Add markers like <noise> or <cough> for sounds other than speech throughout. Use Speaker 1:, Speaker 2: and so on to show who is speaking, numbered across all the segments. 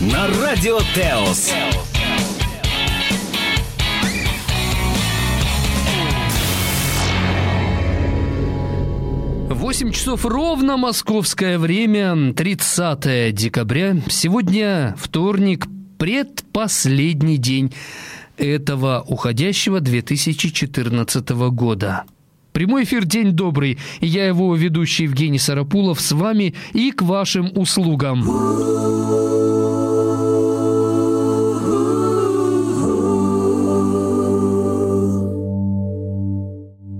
Speaker 1: на Радио Теос.
Speaker 2: Восемь часов ровно московское время, 30 декабря. Сегодня вторник, предпоследний день этого уходящего 2014 года. Прямой эфир «День добрый». Я его ведущий Евгений Сарапулов с вами и к вашим услугам.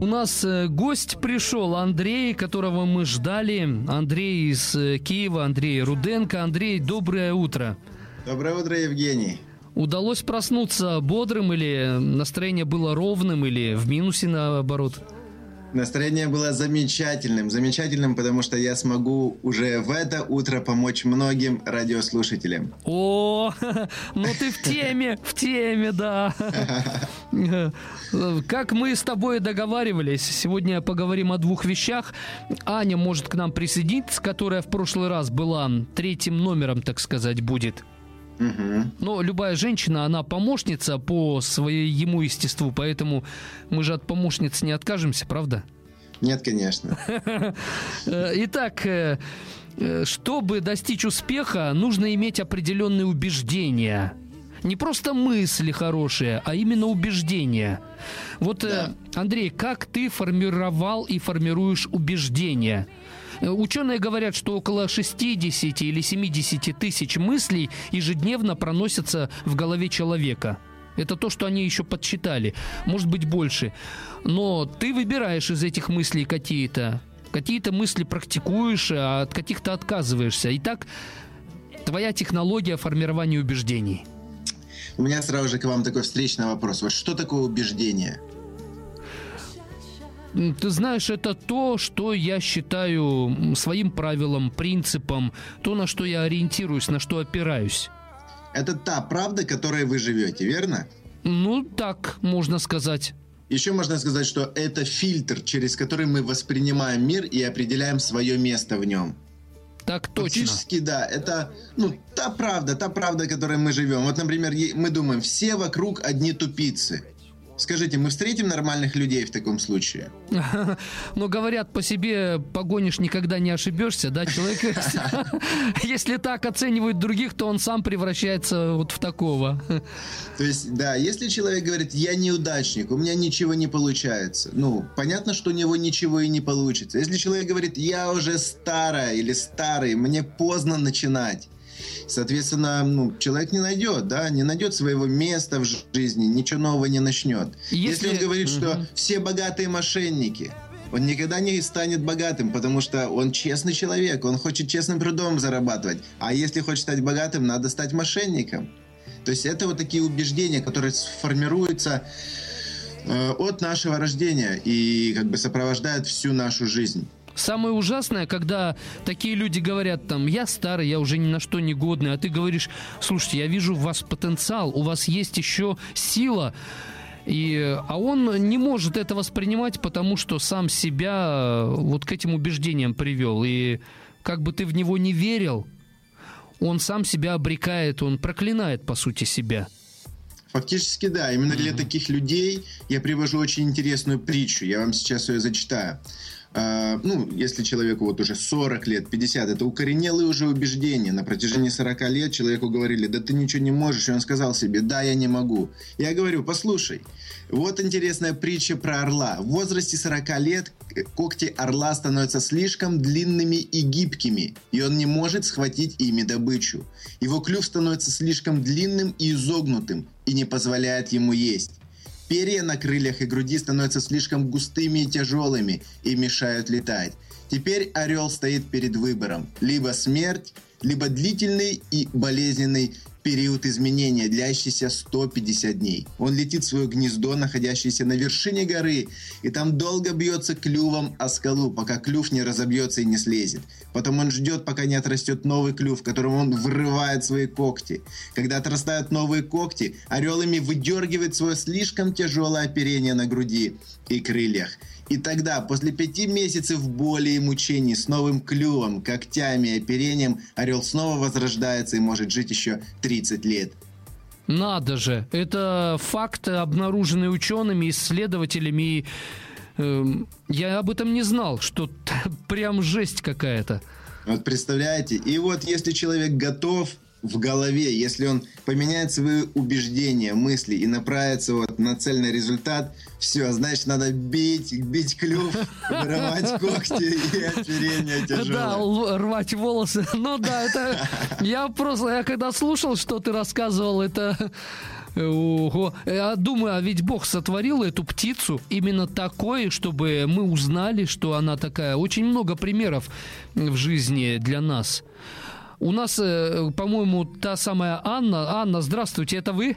Speaker 2: У нас э, гость пришел, Андрей, которого мы ждали. Андрей из э, Киева, Андрей Руденко. Андрей, доброе утро.
Speaker 3: Доброе утро, Евгений.
Speaker 2: Удалось проснуться бодрым или настроение было ровным или в минусе наоборот?
Speaker 3: Настроение было замечательным. Замечательным, потому что я смогу уже в это утро помочь многим радиослушателям.
Speaker 2: О, <laughs> ну ты в теме, в теме, да. <laughs> Как мы с тобой договаривались, сегодня поговорим о двух вещах. Аня может к нам присоединиться, которая в прошлый раз была третьим номером, так сказать, будет. Угу. Но любая женщина, она помощница по своему естеству, поэтому мы же от помощниц не откажемся, правда?
Speaker 3: Нет, конечно. <laughs>
Speaker 2: Итак, э, э, чтобы достичь успеха, нужно иметь определенные убеждения. Не просто мысли хорошие, а именно убеждения. Вот, э, да. Андрей, как ты формировал и формируешь убеждения? Ученые говорят, что около 60 или 70 тысяч мыслей ежедневно проносятся в голове человека. Это то, что они еще подсчитали. Может быть, больше. Но ты выбираешь из этих мыслей какие-то. Какие-то мысли практикуешь, а от каких-то отказываешься. Итак, твоя технология формирования убеждений.
Speaker 3: У меня сразу же к вам такой встречный вопрос. Вот что такое убеждение?
Speaker 2: Ты знаешь, это то, что я считаю своим правилом, принципом, то, на что я ориентируюсь, на что опираюсь.
Speaker 3: Это та правда, которой вы живете, верно?
Speaker 2: Ну, так можно сказать.
Speaker 3: Еще можно сказать, что это фильтр, через который мы воспринимаем мир и определяем свое место в нем.
Speaker 2: Так точно.
Speaker 3: Фактически, да, это ну, та правда, та правда, которой мы живем. Вот, например, мы думаем, все вокруг одни тупицы. Скажите, мы встретим нормальных людей в таком случае? <laughs>
Speaker 2: Но говорят, по себе погонишь, никогда не ошибешься, да? Человек, <laughs> если так оценивает других, то он сам превращается вот в такого.
Speaker 3: То есть, да, если человек говорит, я неудачник, у меня ничего не получается, ну, понятно, что у него ничего и не получится. Если человек говорит, я уже старая или старый, мне поздно начинать, Соответственно, ну, человек не найдет, да, не найдет своего места в жизни, ничего нового не начнет. Если, Если он говорит, угу. что все богатые мошенники, он никогда не станет богатым, потому что он честный человек, он хочет честным трудом зарабатывать. А если хочет стать богатым, надо стать мошенником. То есть это вот такие убеждения, которые формируются э, от нашего рождения и как бы сопровождают всю нашу жизнь.
Speaker 2: Самое ужасное, когда такие люди говорят там, я старый, я уже ни на что не годный, а ты говоришь, слушайте, я вижу в вас потенциал, у вас есть еще сила, и, а он не может это воспринимать, потому что сам себя вот к этим убеждениям привел. И как бы ты в него не верил, он сам себя обрекает, он проклинает, по сути, себя.
Speaker 3: Фактически, да. Именно mm-hmm. для таких людей я привожу очень интересную притчу. Я вам сейчас ее зачитаю. А, ну, если человеку вот уже 40 лет, 50, это укоренелые уже убеждения. На протяжении 40 лет человеку говорили, да ты ничего не можешь, и он сказал себе, да, я не могу. Я говорю, послушай, вот интересная притча про орла. В возрасте 40 лет когти орла становятся слишком длинными и гибкими, и он не может схватить ими добычу. Его клюв становится слишком длинным и изогнутым, и не позволяет ему есть. Перья на крыльях и груди становятся слишком густыми и тяжелыми и мешают летать. Теперь орел стоит перед выбором. Либо смерть, либо длительный и болезненный период изменения, длящийся 150 дней. Он летит в свое гнездо, находящееся на вершине горы, и там долго бьется клювом о скалу, пока клюв не разобьется и не слезет. Потом он ждет, пока не отрастет новый клюв, которым он вырывает свои когти. Когда отрастают новые когти, орел ими выдергивает свое слишком тяжелое оперение на груди и крыльях И тогда, после пяти месяцев боли и мучений, с новым клювом, когтями и оперением, орел снова возрождается и может жить еще 30 лет.
Speaker 2: Надо же, это факт, обнаруженный учеными, исследователями. И, э, я об этом не знал, что прям жесть какая-то.
Speaker 3: Вот представляете? И вот если человек готов в голове, если он поменяет свои убеждения, мысли и направится вот на цельный результат, все, значит, надо бить, бить клюв, <laughs> рвать когти и оперение тяжелое.
Speaker 2: Да, рвать волосы. <laughs> Ну да, это... <laughs> Я просто, я когда слушал, что ты рассказывал, это... Ого. Я думаю, а ведь Бог сотворил эту птицу именно такой, чтобы мы узнали, что она такая. Очень много примеров в жизни для нас. У нас, э, по-моему, та самая Анна. Анна, здравствуйте, это вы?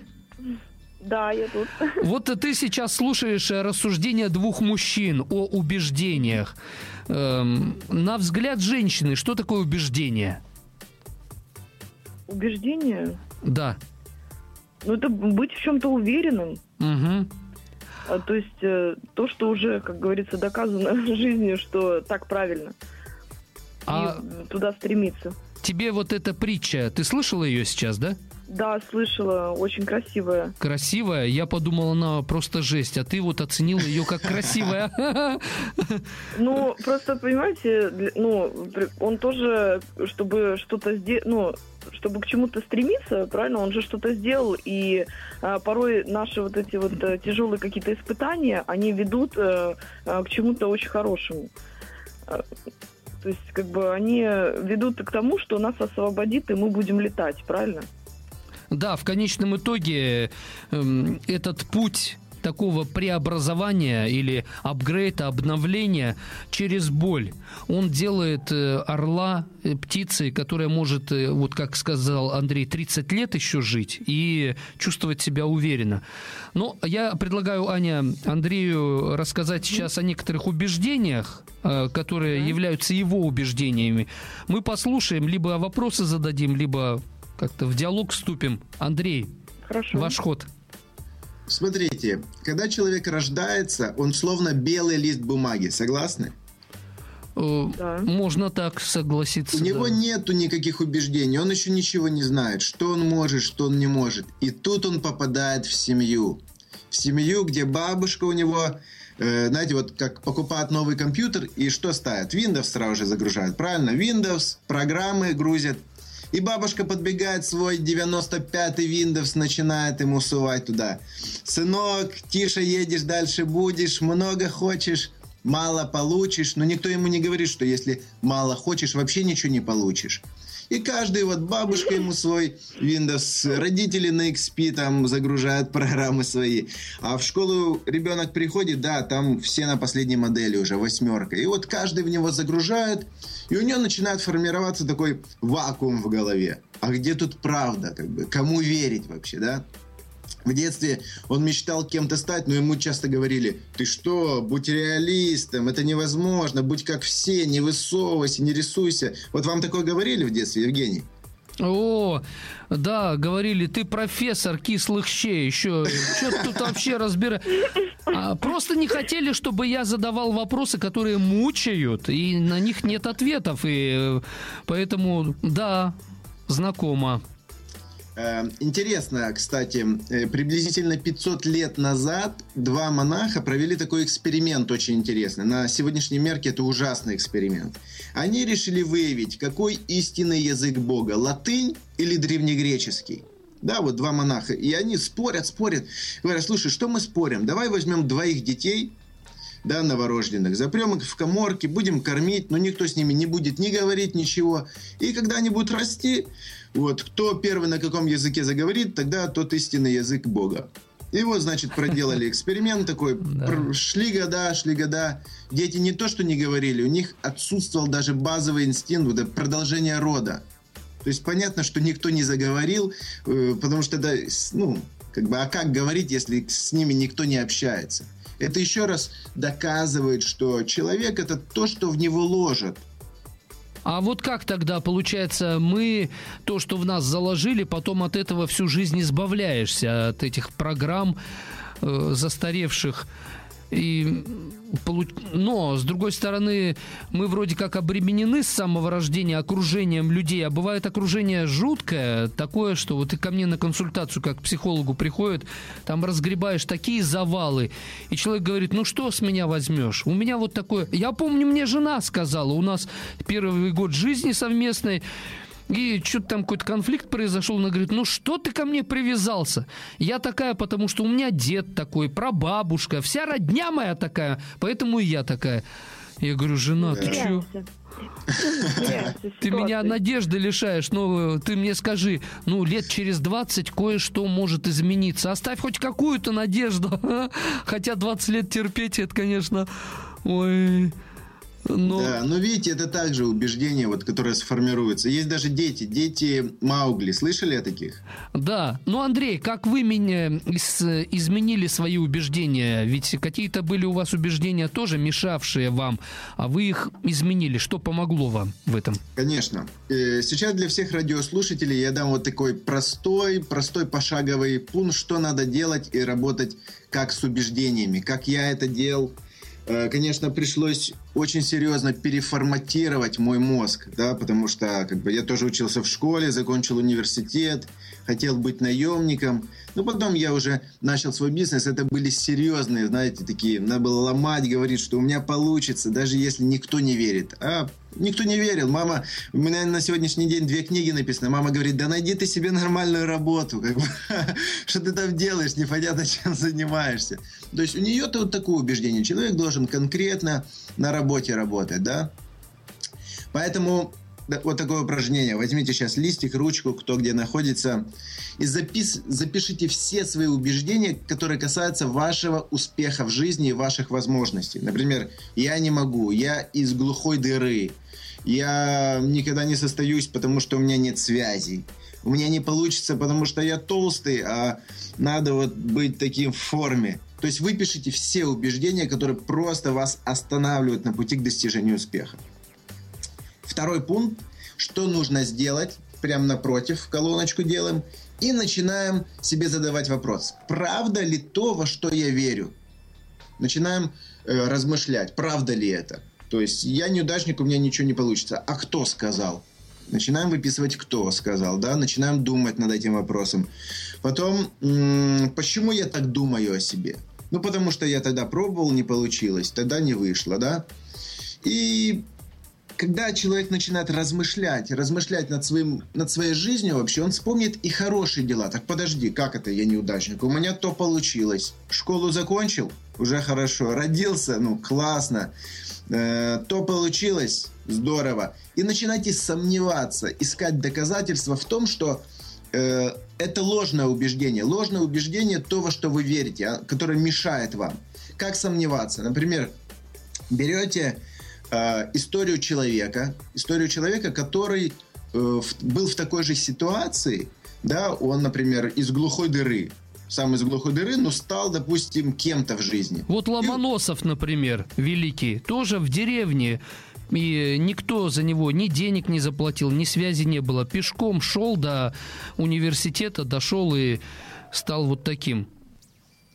Speaker 4: Да, я тут.
Speaker 2: Вот ты сейчас слушаешь рассуждения двух мужчин о убеждениях. Эм, на взгляд женщины, что такое убеждение?
Speaker 4: Убеждение?
Speaker 2: Да.
Speaker 4: Ну, это быть в чем-то уверенным.
Speaker 2: Угу.
Speaker 4: А, то есть э, то, что уже, как говорится, доказано <laughs> жизнью, что так правильно. А... И туда стремиться.
Speaker 2: Тебе вот эта притча, ты слышала ее сейчас, да?
Speaker 4: Да, слышала, очень красивая.
Speaker 2: Красивая? Я подумала, она просто жесть, а ты вот оценила ее как красивая. <laughs>
Speaker 4: Ну, просто, понимаете, ну, он тоже, чтобы что-то сделать, ну, чтобы к чему-то стремиться, правильно, он же что-то сделал, и а, порой наши вот эти вот э, тяжелые какие-то испытания, они ведут а, к чему-то очень хорошему. То есть, как бы, они ведут к тому, что нас освободит, и мы будем летать, правильно?
Speaker 2: Да, в конечном итоге э, этот путь такого преобразования или апгрейда, обновления через боль. Он делает э, орла э, птицей, которая может, э, вот как сказал Андрей, 30 лет еще жить и чувствовать себя уверенно. Но я предлагаю, Аня, Андрею рассказать сейчас о некоторых убеждениях, которые являются его убеждениями. Мы послушаем, либо вопросы зададим, либо как-то в диалог вступим. Андрей, Хорошо. ваш ход.
Speaker 3: Смотрите, когда человек рождается, он словно белый лист бумаги, согласны?
Speaker 2: Да. Можно так согласиться.
Speaker 3: У да. него нету никаких убеждений, он еще ничего не знает, что он может, что он не может. И тут он попадает в семью. В семью, где бабушка у него, э, знаете, вот как покупает новый компьютер, и что ставят? Windows сразу же загружают, правильно? Windows, программы грузят, и бабушка подбегает свой 95-й Windows, начинает ему сувать туда. Сынок, тише едешь, дальше будешь, много хочешь, мало получишь. Но никто ему не говорит, что если мало хочешь, вообще ничего не получишь. И каждый вот бабушка ему свой Windows, родители на XP там загружают <laughs> программы свои. А в школу ребенок приходит, да, там все на последней модели уже, восьмерка. И вот каждый в него загружает, и у него начинает формироваться такой вакуум в голове. А где тут правда, как бы, кому верить вообще, да? В детстве он мечтал кем-то стать, но ему часто говорили, ты что, будь реалистом, это невозможно, будь как все, не высовывайся, не рисуйся. Вот вам такое говорили в детстве, Евгений?
Speaker 2: О, да, говорили, ты профессор кислых щей, еще что тут вообще разбираешь? А, просто не хотели, чтобы я задавал вопросы, которые мучают, и на них нет ответов, и э, поэтому, да, знакомо.
Speaker 3: Эм, интересно, кстати, э, приблизительно 500 лет назад два монаха провели такой эксперимент очень интересный. На сегодняшней мерке это ужасный эксперимент. Они решили выявить, какой истинный язык Бога, латынь или древнегреческий. Да, вот два монаха. И они спорят, спорят. Говорят, слушай, что мы спорим? Давай возьмем двоих детей, да, новорожденных, запрем их в коморке, будем кормить, но никто с ними не будет ни говорить, ничего. И когда они будут расти, вот, кто первый на каком языке заговорит, тогда тот истинный язык Бога. И вот, значит, проделали <laughs> эксперимент такой. Да. Шли года, шли года. Дети не то, что не говорили, у них отсутствовал даже базовый инстинкт, вот, продолжение рода. То есть понятно, что никто не заговорил, э, потому что это, ну, как бы, а как говорить, если с ними никто не общается? Это еще раз доказывает, что человек это то, что в него ложат.
Speaker 2: А вот как тогда получается, мы то, что в нас заложили, потом от этого всю жизнь избавляешься, от этих программ э, застаревших. И но, с другой стороны, мы вроде как обременены с самого рождения окружением людей, а бывает окружение жуткое, такое, что вот ты ко мне на консультацию как к психологу приходит, там разгребаешь такие завалы, и человек говорит, ну что с меня возьмешь? У меня вот такое... Я помню, мне жена сказала, у нас первый год жизни совместной, и что-то там какой-то конфликт произошел. Она говорит, ну что ты ко мне привязался? Я такая, потому что у меня дед такой, прабабушка, вся родня моя такая, поэтому и я такая. Я говорю, жена, ты что? Ты меня надежды лишаешь, но ты мне скажи, ну, лет через 20 кое-что может измениться. Оставь хоть какую-то надежду. <laughs> Хотя 20 лет терпеть, это, конечно, ой...
Speaker 3: Но... Да, но видите, это также убеждение, вот, которое сформируется. Есть даже дети, дети Маугли. Слышали о таких?
Speaker 2: Да. Ну, Андрей, как вы меня из, изменили свои убеждения? Ведь какие-то были у вас убеждения тоже мешавшие вам, а вы их изменили. Что помогло вам в этом?
Speaker 3: Конечно. Э, сейчас для всех радиослушателей я дам вот такой простой, простой пошаговый пункт, что надо делать и работать как с убеждениями. Как я это делал, конечно, пришлось очень серьезно переформатировать мой мозг, да, потому что как бы, я тоже учился в школе, закончил университет, хотел быть наемником – но потом я уже начал свой бизнес. Это были серьезные, знаете, такие. Надо было ломать, говорить, что у меня получится, даже если никто не верит. А никто не верил. Мама, у меня на сегодняшний день две книги написаны. Мама говорит, да найди ты себе нормальную работу. Как бы, <laughs> что ты там делаешь, непонятно, чем занимаешься. То есть у нее-то вот такое убеждение. Человек должен конкретно на работе работать, да? Поэтому вот такое упражнение. Возьмите сейчас листик, ручку, кто где находится, и запис, запишите все свои убеждения, которые касаются вашего успеха в жизни и ваших возможностей. Например, я не могу, я из глухой дыры, я никогда не состоюсь, потому что у меня нет связей. У меня не получится, потому что я толстый, а надо вот быть таким в форме. То есть выпишите все убеждения, которые просто вас останавливают на пути к достижению успеха. Второй пункт, что нужно сделать, прямо напротив колоночку делаем, и начинаем себе задавать вопрос, правда ли то, во что я верю? Начинаем э, размышлять, правда ли это? То есть я неудачник, у меня ничего не получится. А кто сказал? Начинаем выписывать, кто сказал, да, начинаем думать над этим вопросом. Потом, м- почему я так думаю о себе? Ну, потому что я тогда пробовал, не получилось, тогда не вышло, да. И когда человек начинает размышлять, размышлять над, своим, над своей жизнью вообще, он вспомнит и хорошие дела. Так подожди, как это я неудачник? У меня то получилось. Школу закончил? Уже хорошо. Родился? Ну, классно. Э, то получилось? Здорово. И начинайте сомневаться, искать доказательства в том, что э, это ложное убеждение. Ложное убеждение то, во что вы верите, а, которое мешает вам. Как сомневаться? Например, берете э, историю человека, историю человека, который э, в, был в такой же ситуации, да, он, например, из глухой дыры, сам из глухой дыры, но стал, допустим, кем-то в жизни.
Speaker 2: Вот Ломоносов, например, великий, тоже в деревне, и никто за него ни денег не заплатил, ни связи не было. Пешком шел до университета, дошел и стал вот таким.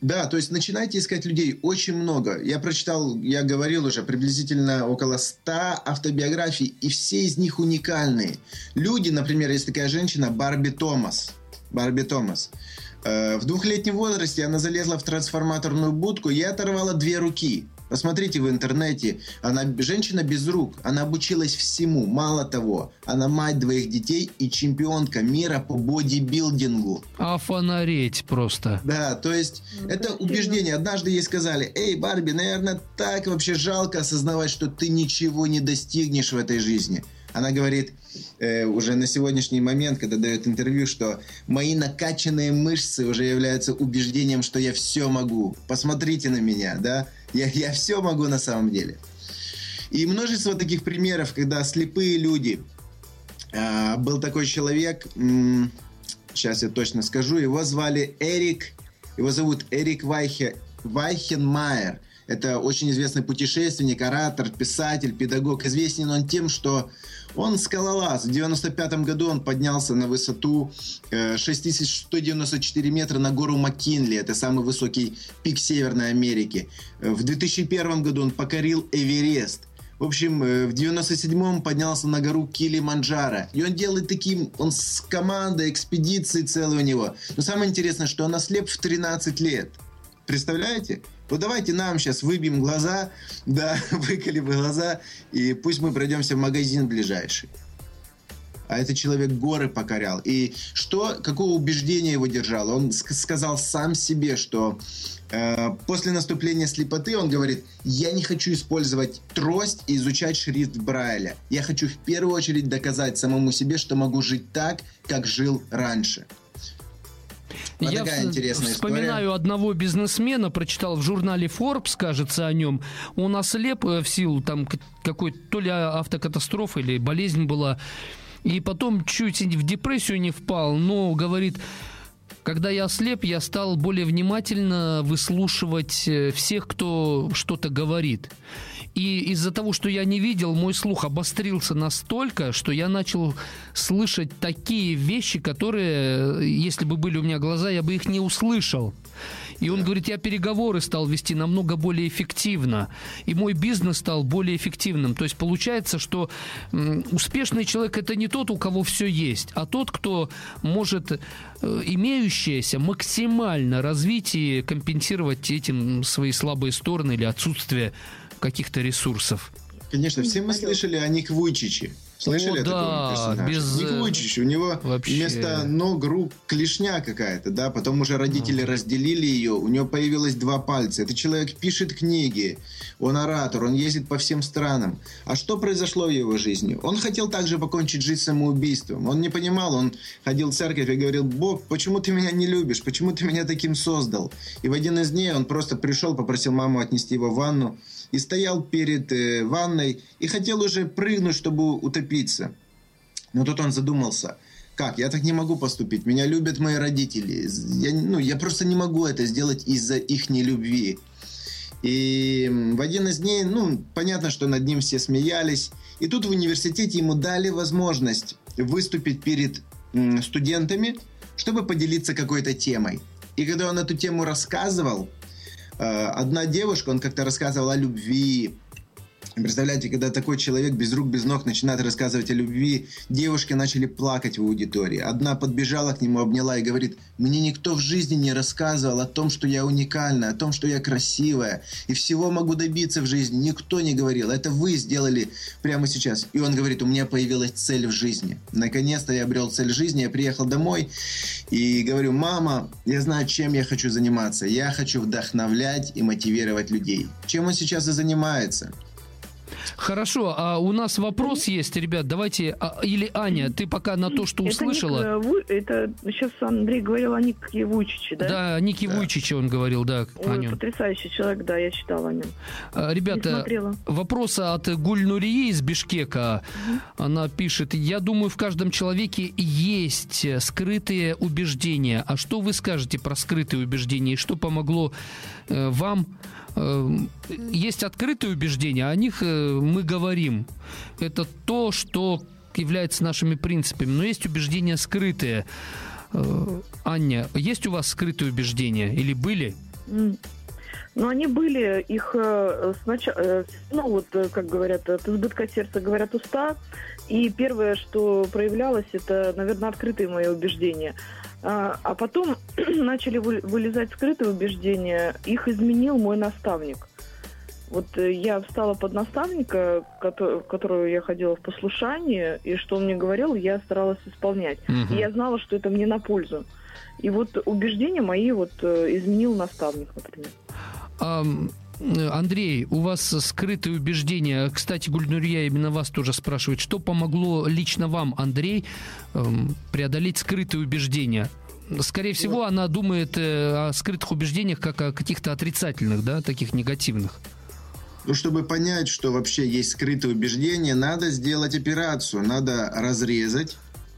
Speaker 3: Да, то есть начинайте искать людей. Очень много. Я прочитал, я говорил уже, приблизительно около 100 автобиографий, и все из них уникальные. Люди, например, есть такая женщина Барби Томас. Барби Томас. Э, в двухлетнем возрасте она залезла в трансформаторную будку и оторвала две руки. Посмотрите в интернете, она женщина без рук, она обучилась всему. Мало того, она мать двоих детей и чемпионка мира по бодибилдингу.
Speaker 2: А фонареть просто.
Speaker 3: Да, то есть ну, это убеждение. Однажды ей сказали, эй, Барби, наверное, так вообще жалко осознавать, что ты ничего не достигнешь в этой жизни. Она говорит, э, уже на сегодняшний момент, когда дает интервью, что мои накачанные мышцы уже являются убеждением, что я все могу. Посмотрите на меня, да? Я, я все могу на самом деле. И множество таких примеров, когда слепые люди. Э, был такой человек, м- сейчас я точно скажу, его звали Эрик, его зовут Эрик Вайхе, Вайхенмайер. Это очень известный путешественник, оратор, писатель, педагог. Известен он тем, что он скалолаз. В 95 году он поднялся на высоту 6194 э, метра на гору Маккинли. Это самый высокий пик Северной Америки. Э, в 2001 году он покорил Эверест. В общем, э, в 97-м поднялся на гору Килиманджаро. И он делает таким, он с командой, экспедиции целой у него. Но самое интересное, что он ослеп в 13 лет. Представляете? Вот давайте нам сейчас выбьем глаза, да, <laughs> выколи глаза, и пусть мы пройдемся в магазин ближайший. А этот человек горы покорял. И что, какого убеждения его держало? Он сказал сам себе, что Э, после наступления слепоты он говорит, я не хочу использовать трость и изучать шрифт Брайля. Я хочу в первую очередь доказать самому себе, что могу жить так, как жил раньше.
Speaker 2: Вот Я такая интересная вспоминаю история. одного бизнесмена, прочитал в журнале Forbes, кажется, о нем. Он ослеп э, в силу там какой-то то ли автокатастрофы или болезнь была. И потом чуть в депрессию не впал, но говорит, когда я ослеп, я стал более внимательно выслушивать э, всех, кто что-то говорит. И из-за того, что я не видел, мой слух обострился настолько, что я начал слышать такие вещи, которые, если бы были у меня глаза, я бы их не услышал. И он говорит, я переговоры стал вести намного более эффективно. И мой бизнес стал более эффективным. То есть получается, что успешный человек это не тот, у кого все есть, а тот, кто может э, имеющееся максимально развить и компенсировать этим свои слабые стороны или отсутствие каких-то ресурсов.
Speaker 3: Конечно, все мы слышали о Ник Вуйчиче. Слышали О, да, персонажа? Без... Ник э, Вуйчич, у него Вообще... вместо ног, рук клешня какая-то, да, потом уже родители а. разделили ее, у него появилось два пальца. Этот человек пишет книги, он оратор, он ездит по всем странам. А что произошло в его жизни? Он хотел также покончить жизнь самоубийством. Он не понимал, он ходил в церковь и говорил, Бог, почему ты меня не любишь? Почему ты меня таким создал? И в один из дней он просто пришел, попросил маму отнести его в ванну, и стоял перед э, ванной и хотел уже прыгнуть, чтобы утопиться. Но тут он задумался, как, я так не могу поступить, меня любят мои родители, я, ну, я просто не могу это сделать из-за их нелюбви. И в один из дней, ну, понятно, что над ним все смеялись. И тут в университете ему дали возможность выступить перед студентами, чтобы поделиться какой-то темой. И когда он эту тему рассказывал, одна девушка, он как-то рассказывал о любви, Представляете, когда такой человек без рук, без ног начинает рассказывать о любви, девушки начали плакать в аудитории. Одна подбежала к нему, обняла и говорит, мне никто в жизни не рассказывал о том, что я уникальна, о том, что я красивая, и всего могу добиться в жизни. Никто не говорил. Это вы сделали прямо сейчас. И он говорит, у меня появилась цель в жизни. Наконец-то я обрел цель жизни, я приехал домой и говорю, мама, я знаю, чем я хочу заниматься. Я хочу вдохновлять и мотивировать людей. Чем он сейчас и занимается.
Speaker 2: Хорошо, а у нас вопрос есть, ребят, давайте, а, или Аня, ты пока на то, что услышала...
Speaker 4: Это, Ник, э, это сейчас Андрей говорил о Нике Вуйчиче, да?
Speaker 2: Да, о Нике да. Вуйчиче он говорил, да,
Speaker 4: Ой, о нем. потрясающий человек, да, я читала о нем.
Speaker 2: А, ребята, вопрос от Гульнурии из Бишкека. Угу. Она пишет, я думаю, в каждом человеке есть скрытые убеждения. А что вы скажете про скрытые убеждения? И что помогло э, вам есть открытые убеждения, о них э, мы говорим. Это то, что является нашими принципами. Но есть убеждения скрытые. Э, Аня, есть у вас скрытые убеждения или были?
Speaker 4: Ну, они были, их э, сначала, ну, вот, как говорят, от избытка сердца говорят уста, и первое, что проявлялось, это, наверное, открытые мои убеждения. А, а потом <clears throat> начали вылезать скрытые убеждения. Их изменил мой наставник. Вот э, я встала под наставника, в которого я ходила в послушание, и что он мне говорил, я старалась исполнять. Угу. И я знала, что это мне на пользу. И вот убеждения мои вот э, изменил наставник, например.
Speaker 2: Um... Андрей, у вас скрытые убеждения. Кстати, Гульнурья именно вас тоже спрашивает. Что помогло лично вам, Андрей, эм, преодолеть скрытые убеждения? Скорее всего, она думает э, о скрытых убеждениях как о каких-то отрицательных, да, таких негативных.
Speaker 3: Ну, чтобы понять, что вообще есть скрытые убеждения, надо сделать операцию. Надо разрезать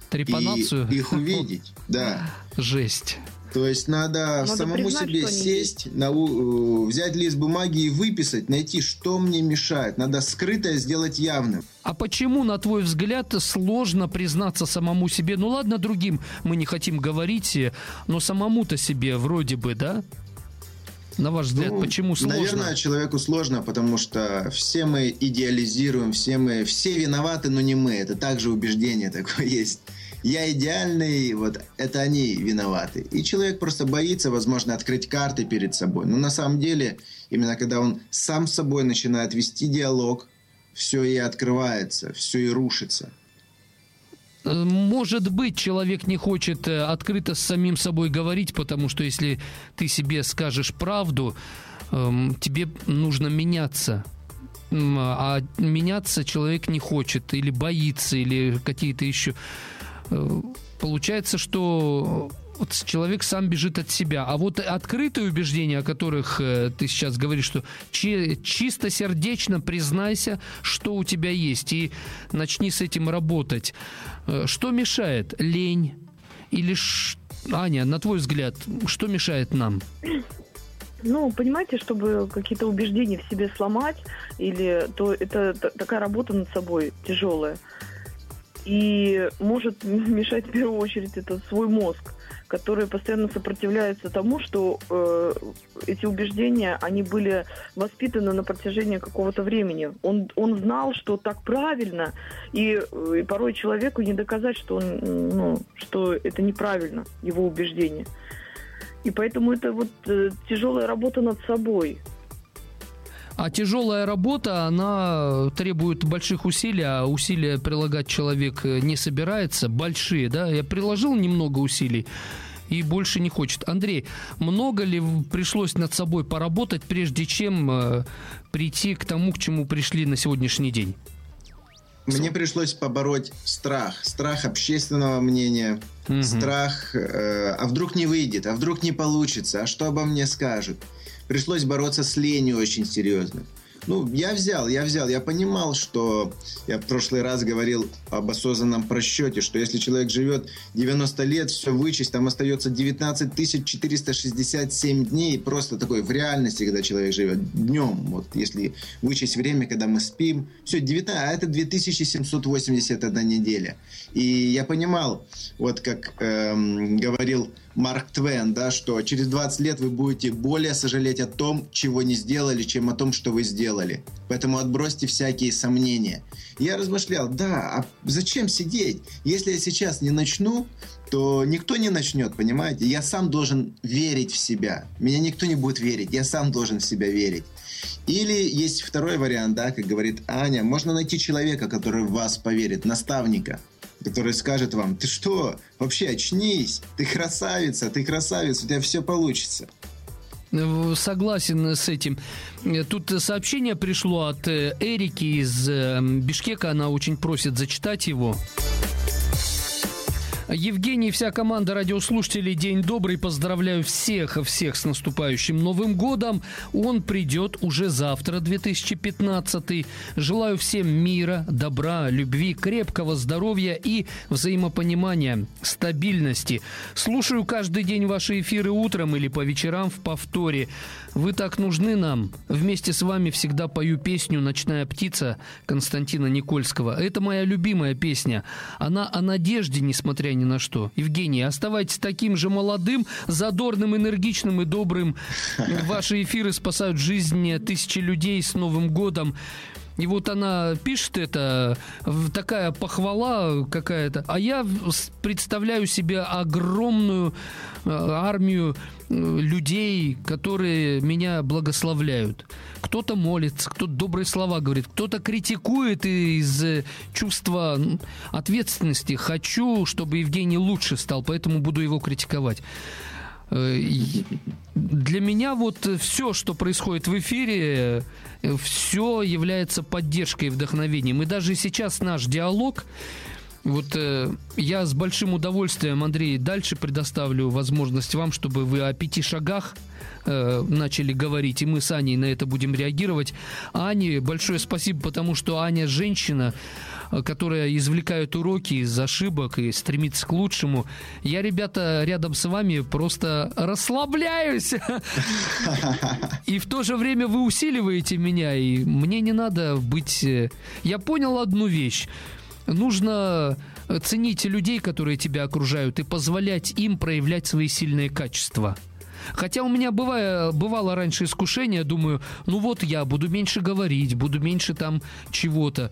Speaker 2: Трепанацию?
Speaker 3: И их увидеть, да.
Speaker 2: Жесть.
Speaker 3: То есть надо, надо самому признать, себе сесть, на, взять лист бумаги и выписать, найти, что мне мешает. Надо скрытое сделать явным.
Speaker 2: А почему, на твой взгляд, сложно признаться самому себе? Ну ладно, другим мы не хотим говорить, но самому-то себе вроде бы, да? На ваш взгляд, ну, почему сложно?
Speaker 3: Наверное, человеку сложно, потому что все мы идеализируем, все мы, все виноваты, но не мы. Это также убеждение такое <laughs> есть. Я идеальный, вот это они виноваты. И человек просто боится, возможно, открыть карты перед собой. Но на самом деле, именно когда он сам с собой начинает вести диалог, все и открывается, все и рушится.
Speaker 2: Э, может быть, человек не хочет э, открыто с самим собой говорить, потому что если ты себе скажешь правду, эм, тебе нужно меняться. А меняться человек не хочет, или боится, или какие-то еще. Э, получается, что вот человек сам бежит от себя. А вот открытые убеждения, о которых э, ты сейчас говоришь, что чи- чисто сердечно признайся, что у тебя есть, и начни с этим работать. Э, что мешает? Лень? Или ш... Аня, на твой взгляд, что мешает нам?
Speaker 4: Ну, понимаете, чтобы какие-то убеждения в себе сломать, или то это такая работа над собой тяжелая. И может <laughs> мешать в первую очередь это свой мозг которые постоянно сопротивляются тому, что э, эти убеждения, они были воспитаны на протяжении какого-то времени. Он, он знал, что так правильно, и, и порой человеку не доказать, что, он, ну, что это неправильно, его убеждение. И поэтому это вот э, тяжелая работа над собой.
Speaker 2: А тяжелая работа, она требует больших усилий, а усилия прилагать человек не собирается, большие, да? Я приложил немного усилий, и больше не хочет. Андрей, много ли пришлось над собой поработать, прежде чем э, прийти к тому, к чему пришли на сегодняшний день?
Speaker 3: Мне пришлось побороть страх, страх общественного мнения, угу. страх, э, а вдруг не выйдет, а вдруг не получится, а что обо мне скажут пришлось бороться с ленью очень серьезно. Ну, я взял, я взял, я понимал, что я в прошлый раз говорил об осознанном просчете, что если человек живет 90 лет, все вычесть, там остается 19 467 дней, просто такой в реальности, когда человек живет днем, вот если вычесть время, когда мы спим, все, 19, а это 2781 неделя. И я понимал, вот как эм, говорил Марк Твен, да, что через 20 лет вы будете более сожалеть о том, чего не сделали, чем о том, что вы сделали. Поэтому отбросьте всякие сомнения. Я размышлял, да, а зачем сидеть? Если я сейчас не начну, то никто не начнет, понимаете? Я сам должен верить в себя. Меня никто не будет верить, я сам должен в себя верить. Или есть второй вариант, да, как говорит Аня, можно найти человека, который в вас поверит, наставника – который скажет вам, ты что, вообще очнись, ты красавица, ты красавица, у тебя все получится.
Speaker 2: Э, согласен с этим. Э, тут сообщение пришло от э, Эрики из Бишкека, она очень просит зачитать его. Евгений, вся команда радиослушателей, день добрый. Поздравляю всех-всех с наступающим Новым годом. Он придет уже завтра, 2015. Желаю всем мира, добра, любви, крепкого здоровья и взаимопонимания, стабильности. Слушаю каждый день ваши эфиры утром или по вечерам в повторе. Вы так нужны нам. Вместе с вами всегда пою песню «Ночная птица» Константина Никольского. Это моя любимая песня. Она о надежде, несмотря ни на что. Евгений, оставайтесь таким же молодым, задорным, энергичным и добрым. <laughs> Ваши эфиры спасают жизни тысячи людей с Новым годом. И вот она пишет это, такая похвала какая-то. А я представляю себе огромную э, армию э, людей, которые меня благословляют. Кто-то молится, кто-то добрые слова говорит, кто-то критикует из чувства ответственности. Хочу, чтобы Евгений лучше стал, поэтому буду его критиковать. Э, для меня вот все, что происходит в эфире, все является поддержкой и вдохновением. И даже сейчас наш диалог Вот э, я с большим удовольствием, Андрей, дальше предоставлю возможность вам, чтобы вы о пяти шагах э, начали говорить, и мы с Аней на это будем реагировать. Ане большое спасибо, потому что Аня женщина, э, которая извлекает уроки из ошибок и стремится к лучшему. Я, ребята, рядом с вами просто расслабляюсь. И в то же время вы усиливаете меня, и мне не надо быть... Э, я понял одну вещь нужно ценить людей, которые тебя окружают, и позволять им проявлять свои сильные качества. Хотя у меня бывало, бывало раньше искушение, думаю, ну вот я буду меньше говорить, буду меньше там чего-то.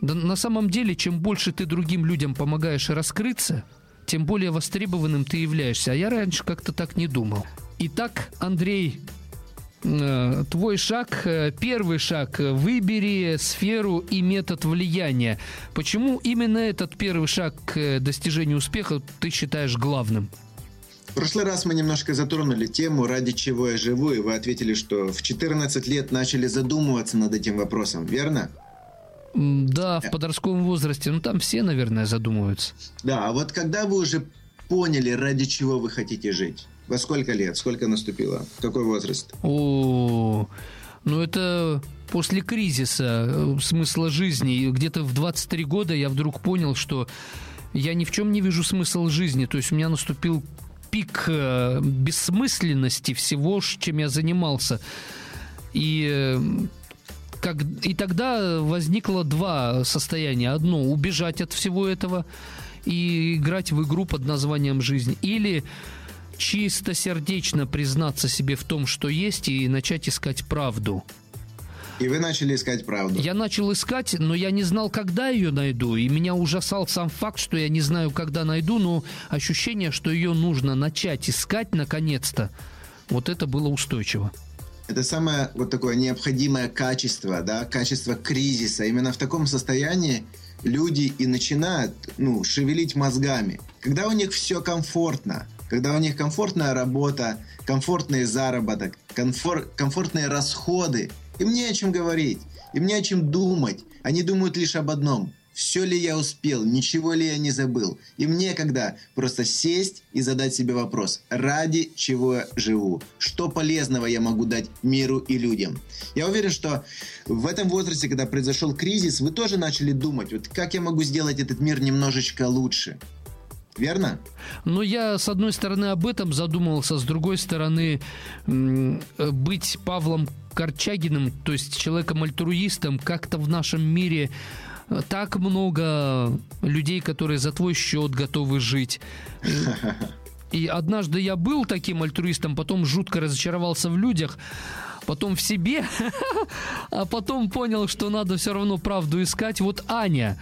Speaker 2: Да на самом деле, чем больше ты другим людям помогаешь раскрыться, тем более востребованным ты являешься. А я раньше как-то так не думал. Итак, Андрей, Э, твой шаг, э, первый шаг, выбери сферу и метод влияния. Почему именно этот первый шаг к достижению успеха ты считаешь главным?
Speaker 3: В прошлый раз мы немножко затронули тему, ради чего я живу, и вы ответили, что в 14 лет начали задумываться над этим вопросом, верно?
Speaker 2: Да, в подростковом возрасте. Ну, там все, наверное, задумываются.
Speaker 3: Да, а вот когда вы уже поняли, ради чего вы хотите жить? Во сколько лет? Сколько наступило? Какой возраст?
Speaker 2: О, ну это после кризиса э, смысла жизни. Где-то в 23 года я вдруг понял, что я ни в чем не вижу смысл жизни. То есть у меня наступил пик э, бессмысленности всего, чем я занимался. И э, как, и тогда возникло два состояния. Одно – убежать от всего этого и играть в игру под названием «Жизнь». Или чисто сердечно признаться себе в том, что есть, и начать искать правду.
Speaker 3: И вы начали искать правду.
Speaker 2: Я начал искать, но я не знал, когда ее найду. И меня ужасал сам факт, что я не знаю, когда найду, но ощущение, что ее нужно начать искать наконец-то, вот это было устойчиво.
Speaker 3: Это самое вот такое необходимое качество, да, качество кризиса. Именно в таком состоянии люди и начинают, ну, шевелить мозгами. Когда у них все комфортно, когда у них комфортная работа, комфортный заработок, комфор- комфортные расходы, им не о чем говорить, им не о чем думать. Они думают лишь об одном. Все ли я успел, ничего ли я не забыл. Им некогда просто сесть и задать себе вопрос, ради чего я живу, что полезного я могу дать миру и людям. Я уверен, что в этом возрасте, когда произошел кризис, вы тоже начали думать, вот как я могу сделать этот мир немножечко лучше верно?
Speaker 2: Ну, я, с одной стороны, об этом задумывался, с другой стороны, быть Павлом Корчагиным, то есть человеком-альтруистом, как-то в нашем мире э, так много людей, которые за твой счет готовы жить. И однажды я был таким альтруистом, потом жутко разочаровался в людях, потом в себе, <laughs> а потом понял, что надо все равно правду искать. Вот Аня,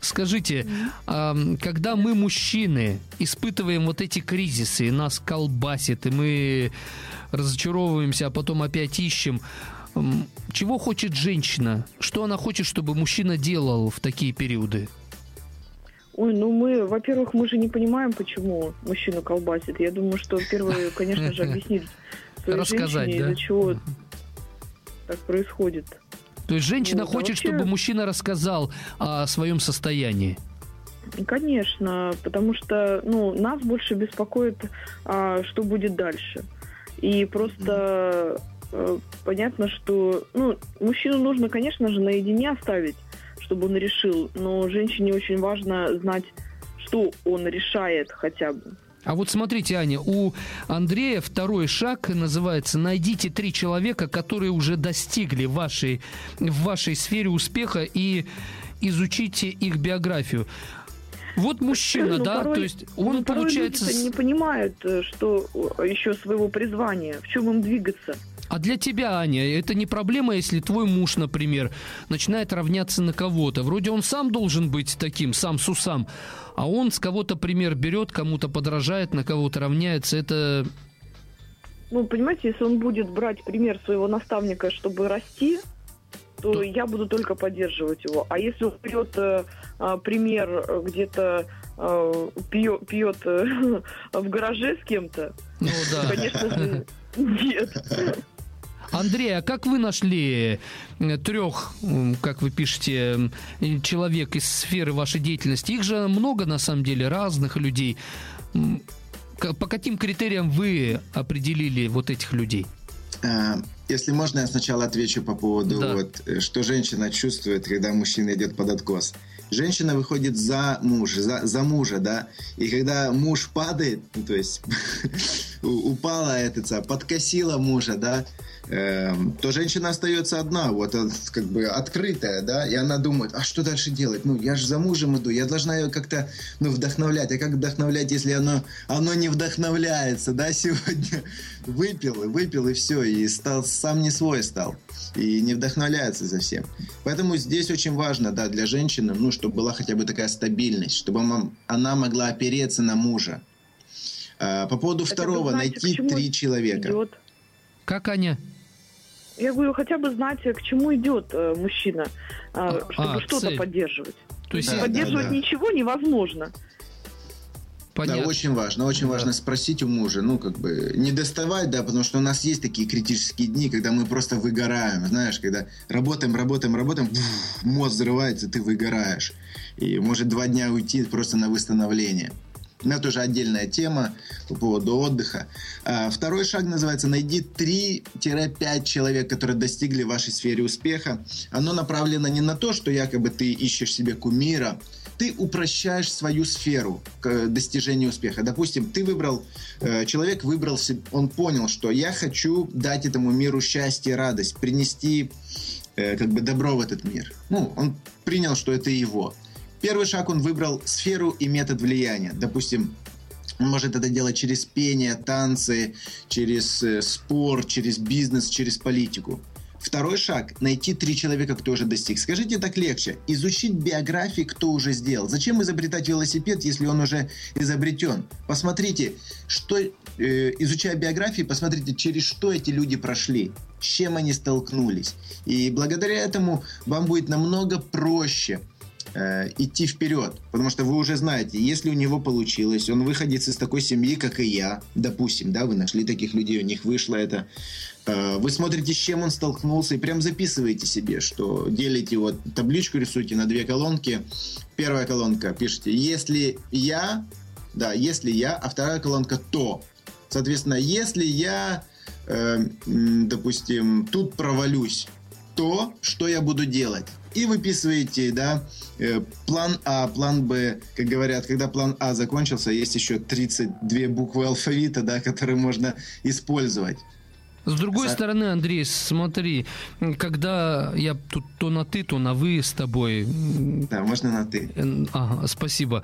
Speaker 2: Скажите, когда мы, мужчины, испытываем вот эти кризисы, и нас колбасит, и мы разочаровываемся, а потом опять ищем, чего хочет женщина? Что она хочет, чтобы мужчина делал в такие периоды?
Speaker 4: Ой, ну мы, во-первых, мы же не понимаем, почему мужчину колбасит. Я думаю, что первое, конечно же, объяснить своей Рассказать, женщине, да? из-за чего так происходит.
Speaker 2: То есть женщина вот, хочет, вообще... чтобы мужчина рассказал о своем состоянии.
Speaker 4: Конечно, потому что ну, нас больше беспокоит, а, что будет дальше. И просто э, понятно, что ну, мужчину нужно, конечно же, наедине оставить, чтобы он решил. Но женщине очень важно знать, что он решает хотя бы.
Speaker 2: А вот смотрите, Аня, у Андрея второй шаг называется «Найдите три человека, которые уже достигли вашей, в вашей сфере успеха и изучите их биографию». Вот мужчина, ну, да, порой, то есть он ну, получается...
Speaker 4: не понимают, э, что э, еще своего призвания, в чем им двигаться.
Speaker 2: А для тебя, Аня, это не проблема, если твой муж, например, начинает равняться на кого-то. Вроде он сам должен быть таким, сам с усам, а он с кого-то пример берет, кому-то подражает, на кого-то равняется. Это
Speaker 4: ну, понимаете, если он будет брать пример своего наставника, чтобы расти, то, то... я буду только поддерживать его. А если он берет э, а, пример э, где-то э, пьет, пьет э, <laughs> в гараже с кем-то,
Speaker 2: ну, да.
Speaker 4: конечно же, нет.
Speaker 2: Андрей, а как вы нашли э, трех, как вы пишете, человек из сферы вашей деятельности? Их же много, на самом деле, разных людей. По каким критериям вы определили вот этих людей?
Speaker 3: А, если можно, я сначала отвечу по поводу, да. вот, э, что женщина чувствует, когда мужчина идет под откос. Женщина выходит за мужа, за, за мужа, да, и когда муж падает, ну, то есть <laughs> упала, это, подкосила мужа, да, Эм, то женщина остается одна, вот как бы открытая, да, и она думает, а что дальше делать? Ну, я же за мужем иду, я должна ее как-то, ну, вдохновлять. А как вдохновлять, если оно, оно не вдохновляется, да, <laughs> сегодня выпил, и выпил, и все, и стал, сам не свой стал, и не вдохновляется за всем. Поэтому здесь очень важно, да, для женщины, ну, чтобы была хотя бы такая стабильность, чтобы она могла опереться на мужа. Э, по поводу Это второго, знаете, найти три человека. Идет?
Speaker 2: Как Аня?
Speaker 4: Я говорю, хотя бы знать, к чему идет э, мужчина, э, чтобы а, что-то цель. поддерживать. То есть да, поддерживать да, да. ничего невозможно.
Speaker 3: Понятно. Да, очень важно, очень да. важно спросить у мужа, ну, как бы, не доставать, да, потому что у нас есть такие критические дни, когда мы просто выгораем, знаешь, когда работаем, работаем, работаем, мозг взрывается, ты выгораешь. И может два дня уйти просто на восстановление. Это уже отдельная тема по поводу отдыха. А, второй шаг называется «Найди 3-5 человек, которые достигли в вашей сфере успеха». Оно направлено не на то, что якобы ты ищешь себе кумира, ты упрощаешь свою сферу к достижению успеха. Допустим, ты выбрал, э, человек выбрал, он понял, что я хочу дать этому миру счастье, радость, принести э, как бы добро в этот мир. Ну, он принял, что это его. Первый шаг он выбрал сферу и метод влияния. Допустим, он может это делать через пение, танцы, через э, спорт, через бизнес, через политику. Второй шаг – найти три человека, кто уже достиг. Скажите так легче. Изучить биографии, кто уже сделал. Зачем изобретать велосипед, если он уже изобретен? Посмотрите, что, э, изучая биографии, посмотрите, через что эти люди прошли, с чем они столкнулись. И благодаря этому вам будет намного проще – э, идти вперед. Потому что вы уже знаете, если у него получилось, он выходит из такой семьи, как и я, допустим, да, вы нашли таких людей, у них вышло это. Э, вы смотрите, с чем он столкнулся, и прям записываете себе, что делите вот табличку, рисуйте на две колонки. Первая колонка пишите, если я, да, если я, а вторая колонка то. Соответственно, если я, э, допустим, тут провалюсь, то что я буду делать? И выписываете, да, э, план А, план Б. Как говорят, когда план А закончился, есть еще 32 буквы алфавита, да, которые можно использовать.
Speaker 2: С другой стороны, Андрей, смотри, когда я тут то на ты, то на вы с тобой.
Speaker 3: Да, можно на ты.
Speaker 2: Ага, спасибо.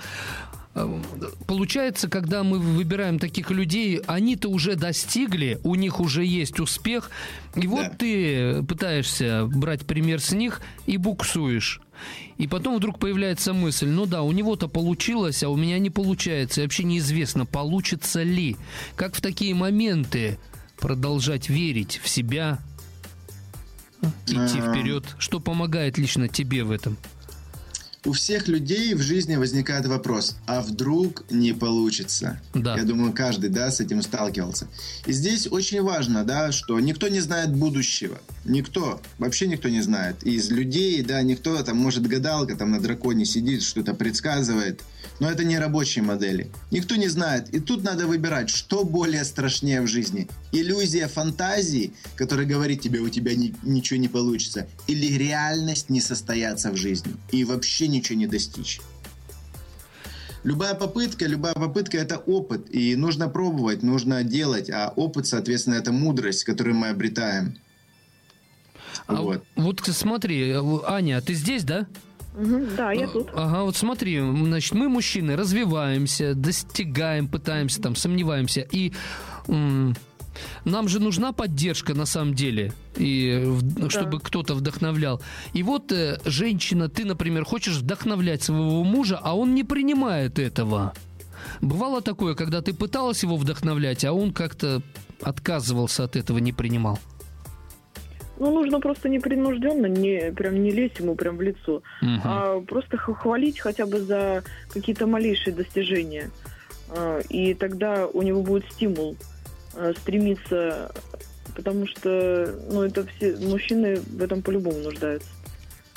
Speaker 2: Получается, когда мы выбираем таких людей, они-то уже достигли, у них уже есть успех, и вот да. ты пытаешься брать пример с них и буксуешь. И потом вдруг появляется мысль, ну да, у него-то получилось, а у меня не получается. И вообще неизвестно, получится ли. Как в такие моменты продолжать верить в себя, идти вперед? Что помогает лично тебе в этом?
Speaker 3: У всех людей в жизни возникает вопрос, а вдруг не получится? Да. Я думаю, каждый, да, с этим сталкивался. И здесь очень важно, да, что никто не знает будущего. Никто, вообще никто не знает. Из людей, да, никто там, может, гадалка там на драконе сидит, что-то предсказывает. Но это не рабочие модели. Никто не знает. И тут надо выбирать, что более страшнее в жизни. Иллюзия фантазии, которая говорит тебе, у тебя ни, ничего не получится. Или реальность не состояться в жизни. И вообще ничего не достичь. Любая попытка, любая попытка это опыт, и нужно пробовать, нужно делать, а опыт, соответственно, это мудрость, которую мы обретаем.
Speaker 2: А вот. вот смотри, Аня, ты здесь, да?
Speaker 4: Угу, да, я тут.
Speaker 2: Ага, вот смотри, значит, мы мужчины развиваемся, достигаем, пытаемся, там, сомневаемся, и м- нам же нужна поддержка на самом деле, и да. чтобы кто-то вдохновлял. И вот э, женщина, ты, например, хочешь вдохновлять своего мужа, а он не принимает этого. Бывало такое, когда ты пыталась его вдохновлять, а он как-то отказывался от этого, не принимал.
Speaker 4: Ну, нужно просто непринужденно, не, прям не лезть ему прям в лицо, угу. а просто хвалить хотя бы за какие-то малейшие достижения. А, и тогда у него будет стимул а, стремиться потому что, ну, это все мужчины в этом по-любому нуждаются.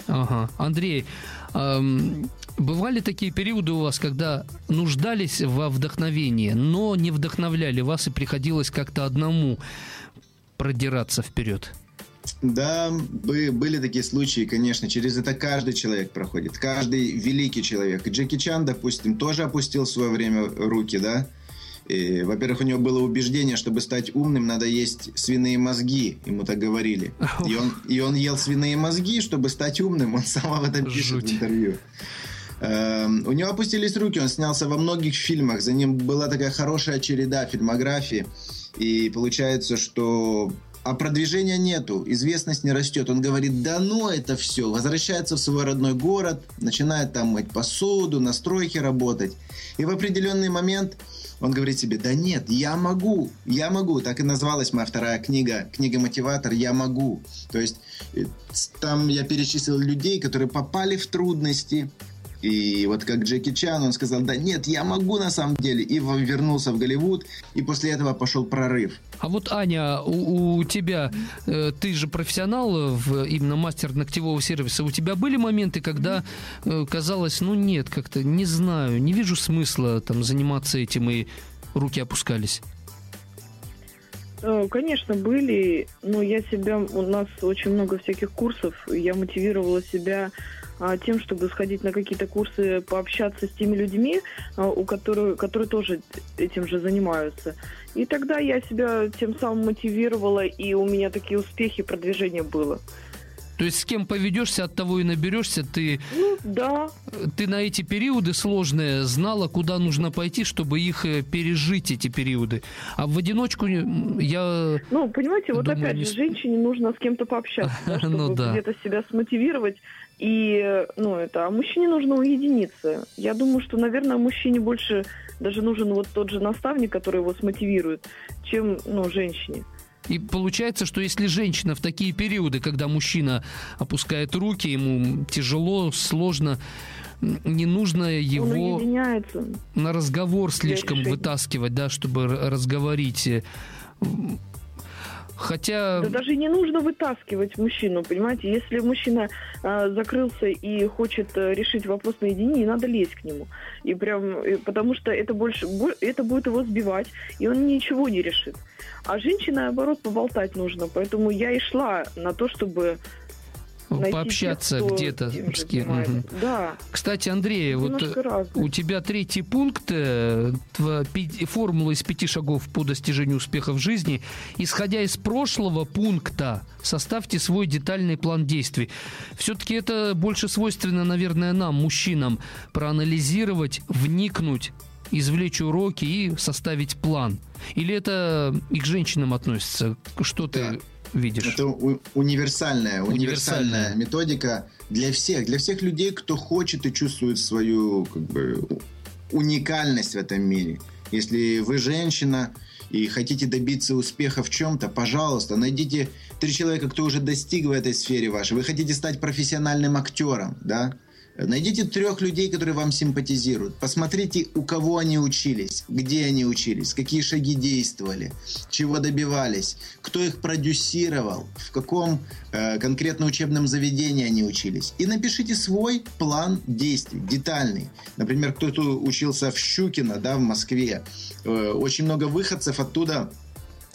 Speaker 2: Ага. Андрей, эм, бывали такие периоды у вас, когда нуждались во вдохновении, но не вдохновляли вас и приходилось как-то одному продираться вперед?
Speaker 3: Да, были такие случаи, конечно, через это каждый человек проходит, каждый великий человек. Джеки Чан, допустим, тоже опустил в свое время руки, да, во-первых, у него было убеждение, чтобы стать умным, надо есть свиные мозги. Ему так говорили. И он, и он ел свиные мозги, чтобы стать умным. Он сам об этом пишет Жуть. в интервью. Эм, у него опустились руки, он снялся во многих фильмах. За ним была такая хорошая череда фильмографии. И получается, что а продвижения нету, известность не растет. Он говорит, да ну это все. Возвращается в свой родной город, начинает там мыть посуду, на стройке работать. И в определенный момент он говорит себе, да нет, я могу, я могу. Так и называлась моя вторая книга, книга «Мотиватор», «Я могу». То есть э, там я перечислил людей, которые попали в трудности, и вот как Джеки Чан, он сказал, да нет, я могу на самом деле. И вернулся в Голливуд, и после этого пошел прорыв.
Speaker 2: А вот, Аня, у, у тебя, э, ты же профессионал, в, именно мастер ногтевого сервиса, у тебя были моменты, когда э, казалось, ну нет, как-то не знаю, не вижу смысла там заниматься этим, и руки опускались?
Speaker 4: Э, конечно, были, но я себя, у нас очень много всяких курсов, я мотивировала себя тем, чтобы сходить на какие-то курсы, пообщаться с теми людьми, а, у которых, которые тоже этим же занимаются. И тогда я себя тем самым мотивировала, и у меня такие успехи, продвижение было.
Speaker 2: То есть с кем поведешься, от того и наберешься. Ты,
Speaker 4: ну, да.
Speaker 2: ты на эти периоды сложные знала, куда нужно пойти, чтобы их э, пережить, эти периоды. А в одиночку я...
Speaker 4: Ну, понимаете, вот думаю, опять не... же, женщине нужно с кем-то пообщаться, да, <laughs> чтобы ну, да. где-то себя смотивировать. И, ну, это, а мужчине нужно уединиться. Я думаю, что, наверное, мужчине больше даже нужен вот тот же наставник, который его смотивирует, чем, ну, женщине.
Speaker 2: И получается, что если женщина в такие периоды, когда мужчина опускает руки, ему тяжело, сложно, не нужно его на разговор слишком вытаскивать, да, чтобы разговорить Хотя...
Speaker 4: Да даже не нужно вытаскивать мужчину, понимаете? Если мужчина э, закрылся и хочет э, решить вопрос наедине, не надо лезть к нему. И прям, потому что это больше, это будет его сбивать, и он ничего не решит. А женщина, наоборот, поболтать нужно. Поэтому я и шла на то, чтобы
Speaker 2: пообщаться где-то с кем. Угу.
Speaker 4: Да.
Speaker 2: Кстати, Андрей, вот у тебя третий пункт, э, формула из пяти шагов по достижению успеха в жизни. Исходя из прошлого пункта, составьте свой детальный план действий. Все-таки это больше свойственно, наверное, нам, мужчинам, проанализировать, вникнуть извлечь уроки и составить план? Или это и к женщинам относится? Что ты видишь?
Speaker 3: Это у- универсальная, универсальная, универсальная методика для всех, для всех людей, кто хочет и чувствует свою как бы, уникальность в этом мире. Если вы женщина и хотите добиться успеха в чем-то, пожалуйста, найдите три человека, кто уже достиг в этой сфере вашей. Вы хотите стать профессиональным актером, да? Найдите трех людей, которые вам симпатизируют. Посмотрите, у кого они учились, где они учились, какие шаги действовали, чего добивались, кто их продюсировал, в каком э, конкретно учебном заведении они учились. И напишите свой план действий, детальный. Например, кто-то учился в Щукино, да, в Москве. Э, очень много выходцев оттуда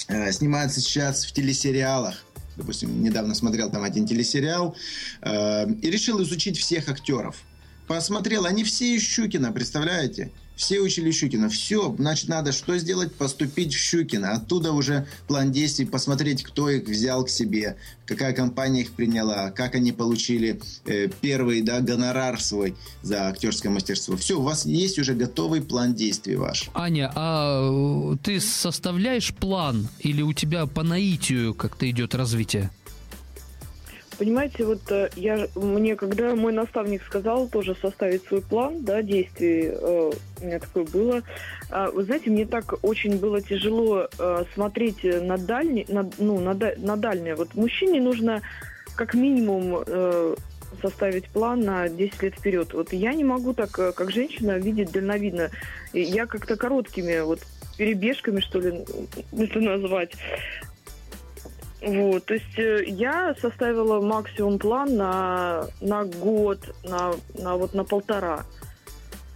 Speaker 3: э, снимаются сейчас в телесериалах допустим, недавно смотрел там один телесериал, э, и решил изучить всех актеров. Посмотрел, они все из Щукина, представляете? Все учили Щукина. Все, значит, надо что сделать? Поступить в Щукина. Оттуда уже план действий, посмотреть, кто их взял к себе, какая компания их приняла, как они получили э, первый да, гонорар свой за актерское мастерство. Все, у вас есть уже готовый план действий ваш.
Speaker 2: Аня, а э, ты составляешь план или у тебя по наитию как-то идет развитие?
Speaker 4: Понимаете, вот э, я мне, когда мой наставник сказал тоже составить свой план, да, действий, э, у меня такое было. Э, вы знаете, мне так очень было тяжело э, смотреть на дальние, на, ну, на, на дальнее. Вот мужчине нужно как минимум э, составить план на 10 лет вперед. Вот я не могу так, э, как женщина, видеть дальновидно. Я как-то короткими вот перебежками, что ли, это назвать. Вот, то есть э, я составила максимум план на, на год, на, на вот на полтора.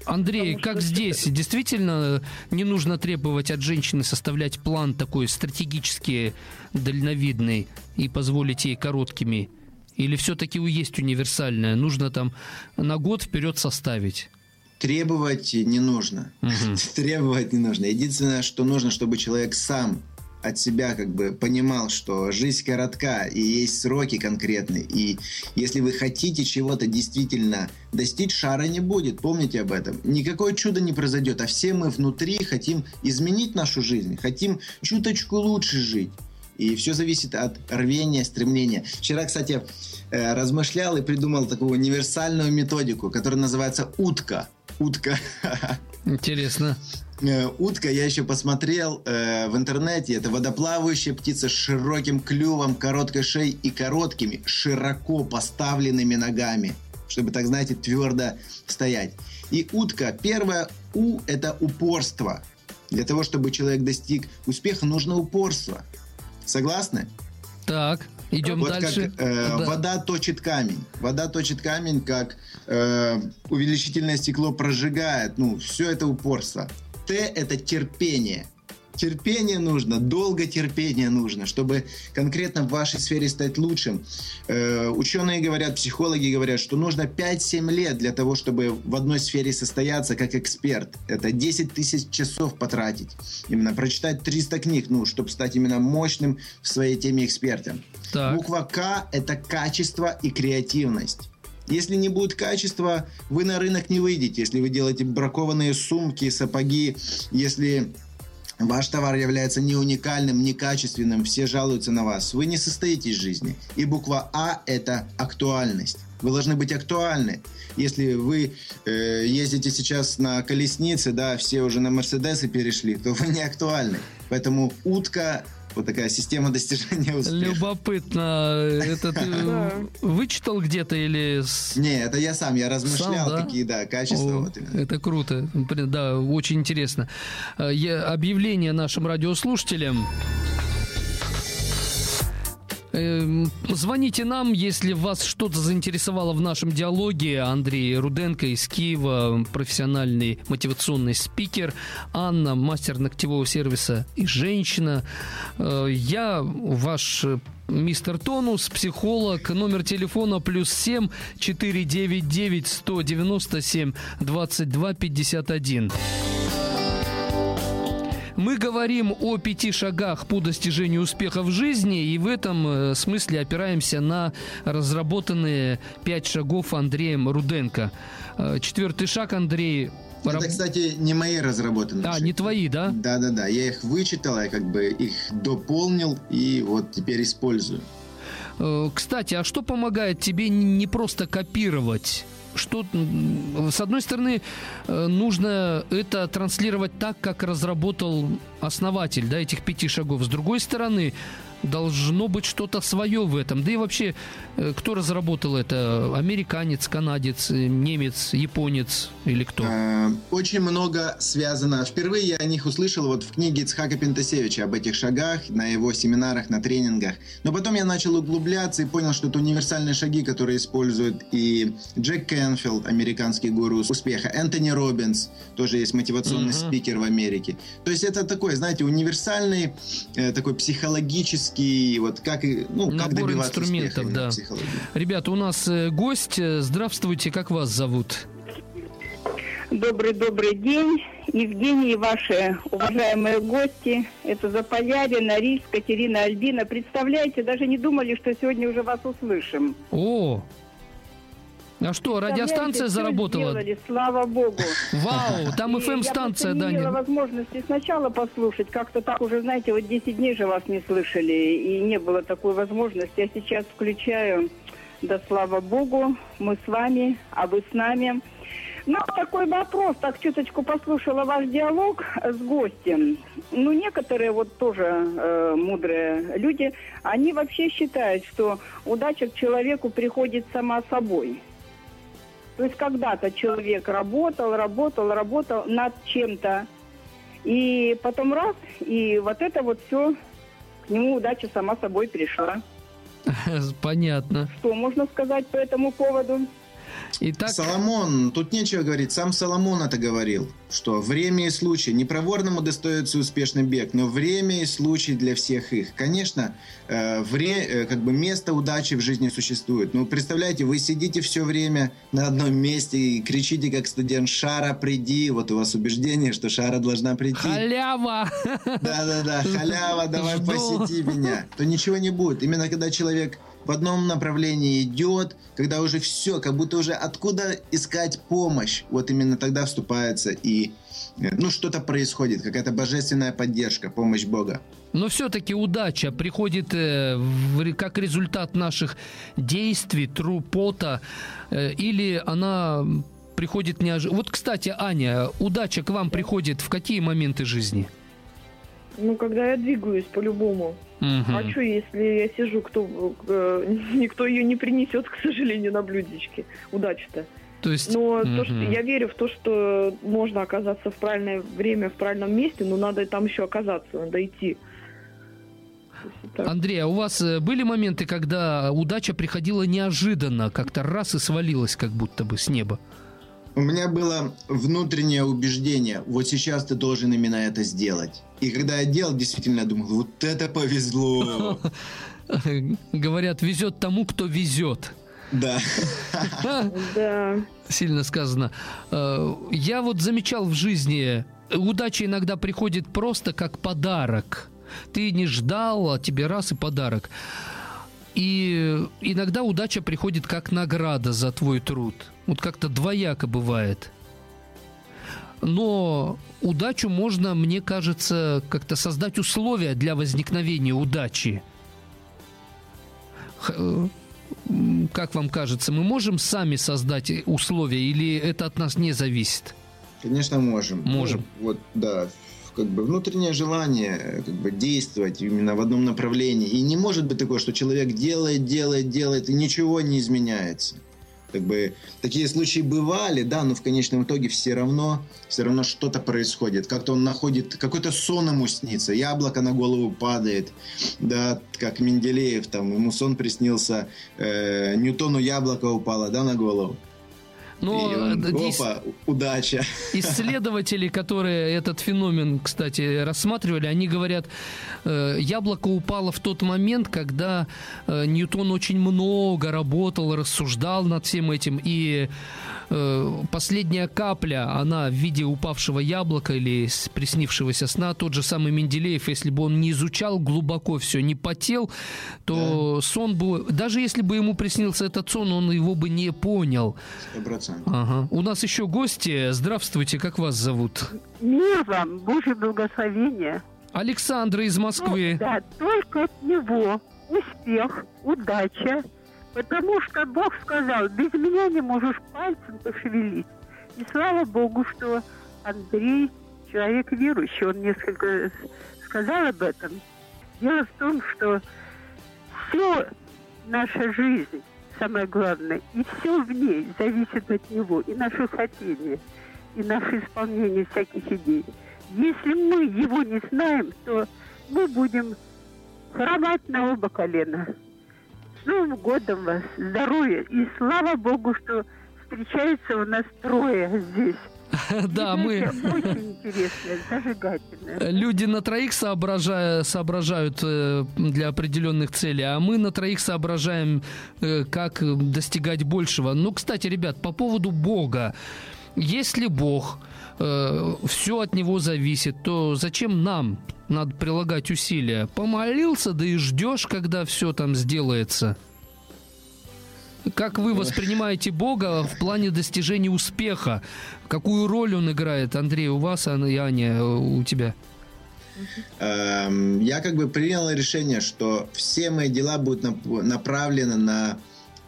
Speaker 2: Андрей,
Speaker 4: Потому
Speaker 2: как
Speaker 4: что
Speaker 2: здесь? Действительно не нужно требовать от женщины составлять план такой стратегически дальновидный и позволить ей короткими? Или все-таки есть универсальное? Нужно там на год вперед составить?
Speaker 3: Требовать не нужно.
Speaker 2: Мгм. <laughs>
Speaker 3: Требовать не нужно. Единственное, что нужно, чтобы человек сам от себя как бы понимал, что жизнь коротка и есть сроки конкретные. И если вы хотите чего-то действительно достичь, шара не будет. Помните об этом. Никакое чудо не произойдет. А все мы внутри хотим изменить нашу жизнь. Хотим чуточку лучше жить. И все зависит от рвения, стремления. Вчера, кстати, э, размышлял и придумал такую универсальную методику, которая называется утка. Утка. <laughs>
Speaker 2: Интересно.
Speaker 3: Э, Утка, я еще посмотрел э, в интернете, это водоплавающая птица с широким клювом, короткой шеей и короткими, широко поставленными ногами, чтобы, так знаете, твердо стоять. И утка, первое У – это упорство. Для того, чтобы человек достиг успеха, нужно упорство. Согласны?
Speaker 2: Так, идем
Speaker 3: вот
Speaker 2: дальше.
Speaker 3: как э,
Speaker 2: Да.
Speaker 3: вода точит камень. Вода точит камень, как э, увеличительное стекло прожигает. Ну, все это упорство. Т – это терпение. Терпение нужно, долго терпение нужно, чтобы конкретно в вашей сфере стать лучшим. Э, ученые говорят, психологи говорят, что нужно 5-7 лет для того, чтобы в одной сфере состояться как эксперт. Это 10 тысяч часов потратить. Именно прочитать 300 книг, ну, чтобы стать именно мощным в своей теме экспертом.
Speaker 2: Так.
Speaker 3: Буква К – это качество и креативность. Если не будет качества, вы на рынок не выйдете. Если вы делаете бракованные сумки, сапоги, если ваш товар является не уникальным, не качественным, все жалуются на вас, вы не состоитесь в жизни. И буква А – это актуальность. Вы должны быть актуальны. Если вы э, ездите сейчас на колеснице, да, все уже на Мерседесы перешли, то вы не актуальны. Поэтому утка вот такая система достижения успеха.
Speaker 2: Любопытно. Это ты
Speaker 4: Да.
Speaker 2: вычитал где-то или...
Speaker 3: Не, это я сам, я размышлял, какие, да, качества.
Speaker 2: О,
Speaker 3: вот именно.
Speaker 2: это круто. Да, очень интересно. Э, Объявление нашим радиослушателям. Эм, Звоните нам, если вас что-то заинтересовало в нашем диалоге. Андрей Руденко из Киева, профессиональный мотивационный спикер. Анна, мастер ногтевого сервиса и женщина. Э, Я ваш э, мистер Тонус, психолог. Номер телефона плюс 7 499 197 22 51. Мы говорим о пяти шагах по достижению успеха в жизни, и в этом э, смысле опираемся на разработанные пять шагов Андреем Руденко. Э, Четвертый шаг, Андрей...
Speaker 3: Это, кстати, не мои разработанные.
Speaker 2: А,
Speaker 3: шаги.
Speaker 2: не твои, да?
Speaker 3: Да-да-да, я их вычитал, я как бы их дополнил и вот теперь использую.
Speaker 2: Э, Кстати, а что помогает тебе не просто копировать? Что, с одной стороны, э, нужно это транслировать так, как разработал основатель да, этих пяти шагов. С другой стороны, должно быть что-то свое в этом. Да и вообще, э, кто разработал это? Американец, канадец, э, немец, японец или кто?
Speaker 3: Э, Очень много связано. Впервые я о них услышал вот в книге Ицхака Пентасевича об этих шагах, на его семинарах, на тренингах. Но потом я начал углубляться и понял, что это универсальные шаги, которые используют и Джек Кенфилд, американский гуру успеха, Энтони Робинс, тоже есть мотивационный
Speaker 2: Мгм.
Speaker 3: спикер в Америке. То есть это такой, знаете, универсальный, э, такой психологический, вот как, и- ну, как
Speaker 2: Набор
Speaker 3: добиваться
Speaker 2: инструментов, да. Ребята, у нас э, гость. Здравствуйте, как вас зовут?
Speaker 5: Добрый-добрый день. Евгений и ваши уважаемые гости. Это Заполярье, Норильск, Катерина Альбина. Представляете, даже не думали, что сегодня уже вас услышим.
Speaker 2: О! А что, радиостанция заработала?
Speaker 5: сделали, слава богу.
Speaker 2: Вау, там FM-станция,
Speaker 5: я
Speaker 2: да.
Speaker 5: имела
Speaker 2: не-
Speaker 5: возможности сначала послушать. Как-то так уже, знаете, вот 10 дней же вас не слышали, и не было такой возможности. Я сейчас включаю, да слава богу, мы с вами, а вы с нами. Ну, такой вопрос, так чуточку послушала ваш диалог с гостем. Ну, некоторые вот тоже э, мудрые люди, они вообще считают, что удача к человеку приходит сама собой. То есть когда-то человек работал, работал, работал над чем-то, и потом раз, и вот это вот все к нему удача сама собой пришла. <laughs>
Speaker 2: Понятно.
Speaker 5: Что можно сказать по этому поводу?
Speaker 3: Итак... Соломон, тут нечего говорить, сам Соломон это говорил, что время и случай, не проворному достается успешный бег, но время и случай для всех их. Конечно, э, вре, э, как бы место удачи в жизни существует. Ну, представляете, вы сидите все время на одном месте и кричите, как студент, Шара, приди. Вот у вас убеждение, что Шара должна прийти.
Speaker 2: Халява!
Speaker 3: Да-да-да, халява, давай Жду. посети меня. То ничего не будет. Именно когда человек в одном направлении идет, когда уже все, как будто уже откуда искать помощь, вот именно тогда вступается и э, ну, что-то происходит, какая-то божественная поддержка, помощь Бога.
Speaker 2: Но все-таки удача приходит э, в, как результат наших действий, трупота, э, или она приходит неожиданно. Вот, кстати, Аня, удача к вам приходит в какие моменты жизни?
Speaker 4: Ну, когда я двигаюсь по-любому. Угу. А что, если я сижу, кто, э, <laughs> никто ее не принесет, <laughs> к сожалению, на блюдечке. Удачи-то.
Speaker 2: То есть...
Speaker 4: Но
Speaker 2: угу.
Speaker 4: то, что, я верю в то, что можно оказаться в правильное время, в правильном месте, но надо там еще оказаться, надо идти.
Speaker 2: Андрей, а у вас э, были моменты, когда удача приходила неожиданно, как-то раз и свалилась как будто бы с неба?
Speaker 3: У меня было внутреннее убеждение, вот сейчас ты должен именно это сделать. И когда я делал, действительно я думал, вот это повезло. <laughs>
Speaker 2: Говорят, везет тому, кто везет.
Speaker 3: Да.
Speaker 4: Да.
Speaker 2: Сильно сказано. Э, я вот замечал в жизни, удача иногда приходит просто как подарок. Ты не ждал, а тебе раз и подарок. И иногда удача приходит как награда за твой труд. Вот как-то двояко бывает. Но удачу можно, мне кажется, как-то создать условия для возникновения удачи. Э, как вам кажется, мы можем сами создать условия или это от нас не зависит?
Speaker 3: Конечно, можем.
Speaker 2: Можем.
Speaker 3: Ну, вот, да, как бы внутреннее желание как бы действовать именно в одном направлении. И не может быть такое, что человек делает, делает, делает, и ничего не изменяется. Как бы такие случаи бывали, да, но в конечном итоге все равно, все равно что-то происходит. Как-то он находит, какой-то сон ему снится, яблоко на голову падает, да, как Менделеев, там, ему сон приснился, э, Ньютону яблоко упало, да, на голову.
Speaker 2: Но он,
Speaker 3: опа, удача.
Speaker 2: Исследователи, которые этот феномен, кстати, рассматривали, они говорят, э, яблоко упало в тот момент, когда э, Ньютон очень много работал, рассуждал над всем этим, и Э, последняя капля, она в виде упавшего яблока или приснившегося сна, тот же самый Менделеев, если бы он не изучал глубоко все, не потел, то да. сон бы, даже если бы ему приснился этот сон, он его бы не понял.
Speaker 3: Сто
Speaker 2: Ага. У нас еще гости. Здравствуйте, как вас зовут?
Speaker 6: Мир вам, Божье благословение.
Speaker 2: Александра из Москвы.
Speaker 6: Ну, да, только от него успех, удача, Потому что Бог сказал, без меня не можешь пальцем пошевелить. И слава Богу, что Андрей человек верующий, он несколько сказал об этом. Дело в том, что все наша жизнь, самое главное, и все в ней зависит от него, и наше хотение, и наше исполнение всяких идей. Если мы его не знаем, то мы будем хромать на оба колена. Новым годом вас, здоровья. И слава Богу, что встречается у нас трое здесь. <laughs>
Speaker 2: Да, мы...
Speaker 6: Очень интересно, зажигательно.
Speaker 2: Люди на троих соображают, соображают э, для определенных целей, а мы на троих соображаем, э, как достигать большего. Ну, кстати, ребят, по поводу Бога. Если Бог, э, все от Него зависит, то зачем нам надо прилагать усилия. Помолился, да и ждешь, когда все там сделается. Как вы воспринимаете Бога в плане достижения успеха? Какую роль он играет, Андрей, у вас, и Аня, у тебя?
Speaker 3: Эм, я как бы принял решение, что все мои дела будут направлены на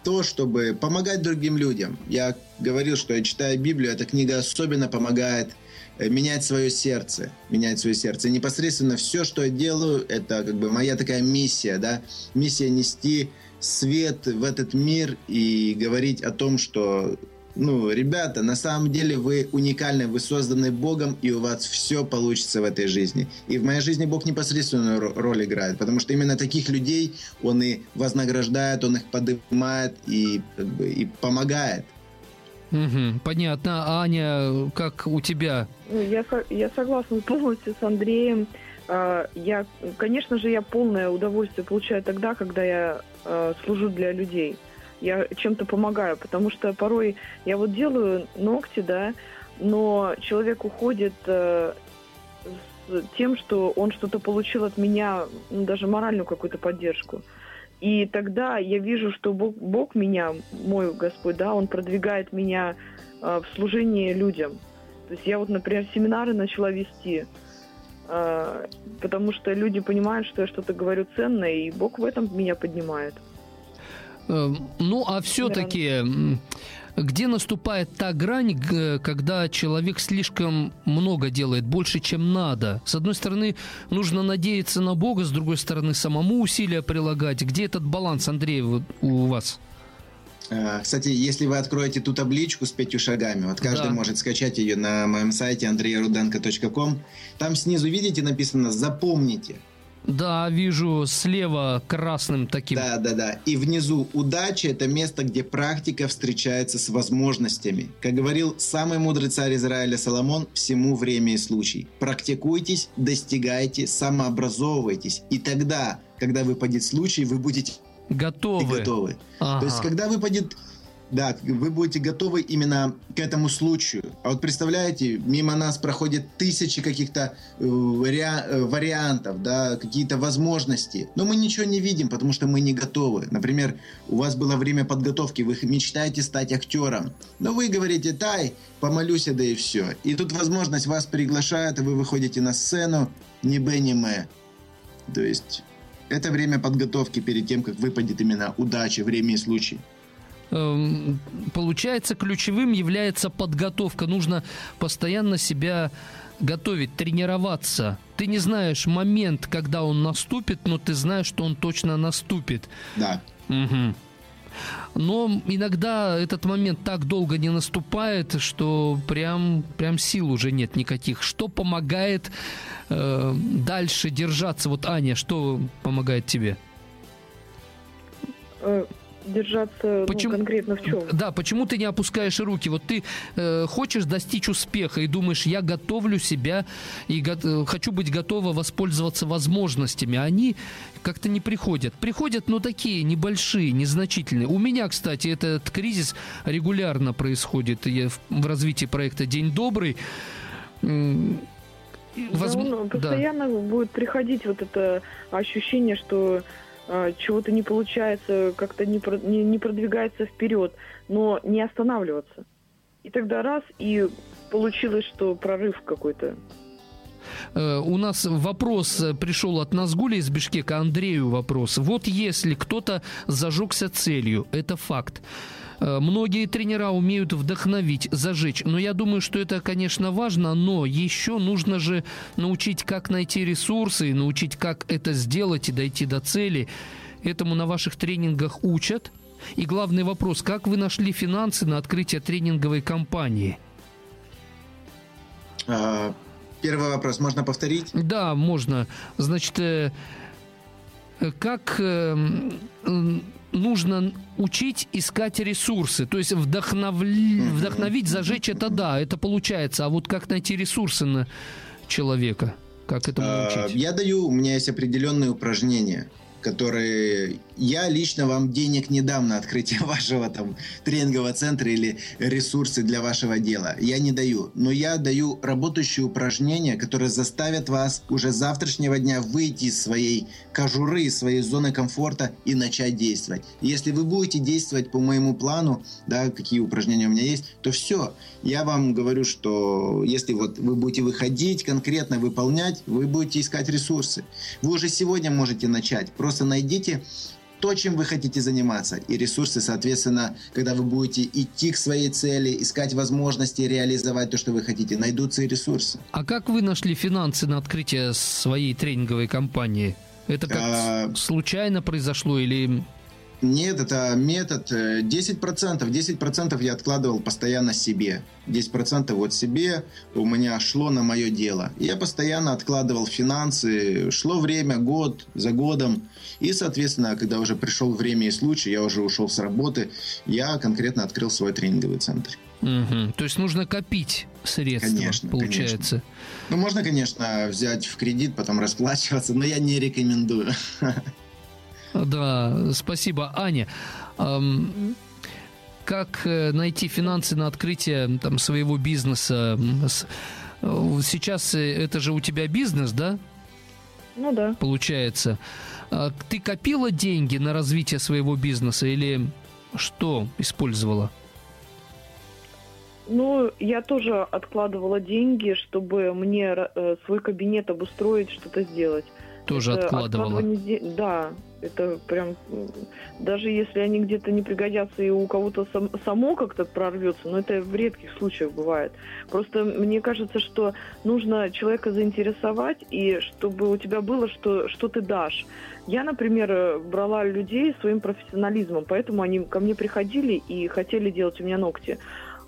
Speaker 3: то, чтобы помогать другим людям. Я говорил, что я читаю Библию, эта книга особенно помогает Э, менять свое сердце, менять свое сердце. И непосредственно все, что я делаю, это как бы моя такая миссия, да, миссия нести свет в этот мир и говорить о том, что ну, ребята, на самом деле вы уникальны, вы созданы Богом, и у вас все получится в этой жизни. И в моей жизни Бог непосредственную роль играет, потому что именно таких людей Он и вознаграждает, Он их поднимает и, как бы, и помогает.
Speaker 2: Угу, понятно. Аня, как у тебя?
Speaker 4: Ну, я, я согласна полностью с Андреем. А, я, конечно же, я полное удовольствие получаю тогда, когда я а, служу для людей я чем-то помогаю, потому что порой я вот делаю ногти, да, но человек уходит э, с тем, что он что-то получил от меня, ну, даже моральную какую-то поддержку. И тогда я вижу, что Бог, Бог меня, мой Господь, да, Он продвигает меня э, в служении людям. То есть я вот, например, семинары начала вести, потому что люди понимают, что я что-то говорю ценное, и Бог в этом меня поднимает.
Speaker 2: Эм, ну, а все-таки где наступает та грань, когда человек слишком много делает, больше, чем надо? С одной стороны, нужно надеяться на Бога, с другой стороны, самому усилия прилагать. Где этот баланс, Андрей, у вас?
Speaker 3: Э, кстати, если вы откроете ту табличку с пятью шагами, вот каждый да. может скачать ее на моем сайте andreyrudenko.com, там снизу, видите, написано «Запомните».
Speaker 2: Да, вижу слева красным таким.
Speaker 3: Да, да, да. И внизу удача – это место, где практика встречается с возможностями. Как говорил самый мудрый царь Израиля Соломон, всему время и случай. Практикуйтесь, достигайте, самообразовывайтесь. И тогда, когда выпадет случай, вы будете
Speaker 2: готовы.
Speaker 3: готовы. Ага. То есть, когда выпадет да, вы будете готовы именно к этому случаю. А вот представляете, мимо нас проходят тысячи каких-то э, вариа- э, вариантов, да, какие-то возможности, но мы ничего не видим, потому что мы не готовы. Например, у вас было время подготовки, вы мечтаете стать актером, но вы говорите, дай, помолюсь, да и все. И тут возможность вас приглашают, и вы выходите на сцену, ни б, ни мэ. То есть это время подготовки перед тем, как выпадет именно удача, время и случай.
Speaker 2: Эм, получается, ключевым является подготовка. Нужно постоянно себя готовить, тренироваться. Ты не знаешь момент, когда он наступит, но ты знаешь, что он точно наступит.
Speaker 3: Да.
Speaker 2: Угу. Но иногда этот момент так долго не наступает, что прям, прям сил уже нет никаких. Что помогает э, дальше держаться? Вот, Аня, что помогает тебе?
Speaker 4: Держаться ну, почему, ну, конкретно в чем?
Speaker 2: Да, почему ты не опускаешь руки? Вот ты э, хочешь достичь успеха и думаешь, я готовлю себя и го- э, хочу быть готова воспользоваться возможностями. Они как-то не приходят. Приходят, но такие небольшие, незначительные. У меня, кстати, этот кризис регулярно происходит я в, в развитии проекта «День добрый».
Speaker 4: Возможно, да, постоянно да. будет приходить вот это ощущение, что чего-то не получается, как-то не, не, не продвигается вперед, но не останавливаться. И тогда раз, и получилось, что прорыв какой-то.
Speaker 2: Э, у нас вопрос э, пришел от Назгуля из Бишкека, Андрею вопрос. Вот если кто-то зажегся целью, это факт. Э, многие тренера умеют вдохновить, зажечь. Но я думаю, что это, конечно, важно, но еще нужно же научить, как найти ресурсы, научить, как это сделать и дойти до цели. Этому на ваших тренингах учат. И главный вопрос, как вы нашли финансы на открытие тренинговой компании?
Speaker 3: А, первый вопрос можно повторить?
Speaker 2: Да, можно. Значит, э, как э, нужно учить искать ресурсы. То есть вдохнов... вдохновить, зажечь это да, это получается. А вот как найти ресурсы на человека? Как это а, научить?
Speaker 3: Я даю, у меня есть определенные упражнения которые я лично вам денег не дам на открытие <laughs> вашего там тренингового центра или ресурсы для вашего дела. Я не даю. Но я даю работающие упражнения, которые заставят вас уже завтрашнего дня выйти из своей кожуры, из своей зоны комфорта и начать действовать. если вы будете действовать по моему плану, да, какие упражнения у меня есть, то все. Я вам говорю, что если вот вы будете выходить, конкретно выполнять, вы будете искать ресурсы. Вы уже сегодня можете начать. Просто найдите то, чем вы хотите заниматься, и ресурсы, соответственно, когда вы будете идти к своей цели, искать возможности реализовать то, что вы хотите, найдутся и ресурсы.
Speaker 2: А как вы нашли финансы на открытие своей тренинговой компании? Это как а... случайно произошло или
Speaker 3: Нет, это метод 10%. 10% я откладывал постоянно себе. 10% вот себе у меня шло на мое дело. Я постоянно откладывал финансы. Шло время, год за годом. И, соответственно, когда уже пришел время и случай, я уже ушел с работы, я конкретно открыл свой тренинговый центр.
Speaker 2: Угу. То есть нужно копить средства, конечно, получается. Конечно.
Speaker 3: Ну, можно, конечно, взять в кредит, потом расплачиваться, но я не рекомендую. <laughs>
Speaker 2: Да, спасибо, Аня. Как э, найти финансы на открытие там, своего бизнеса? Э, сейчас э, это же у тебя бизнес, да?
Speaker 4: Ну да.
Speaker 2: Получается. А ты копила деньги на развитие своего бизнеса или что использовала?
Speaker 4: Ну, я тоже откладывала деньги, чтобы мне свой кабинет обустроить, что-то сделать.
Speaker 2: Тоже это откладывала?
Speaker 4: Да, это прям, даже если они где-то не пригодятся и у кого-то сам, само как-то прорвется, но это в редких случаях бывает. Просто мне кажется, что нужно человека заинтересовать, и чтобы у тебя было, что, что ты дашь. Я, например, брала людей своим профессионализмом, поэтому они ко мне приходили и хотели делать у меня ногти.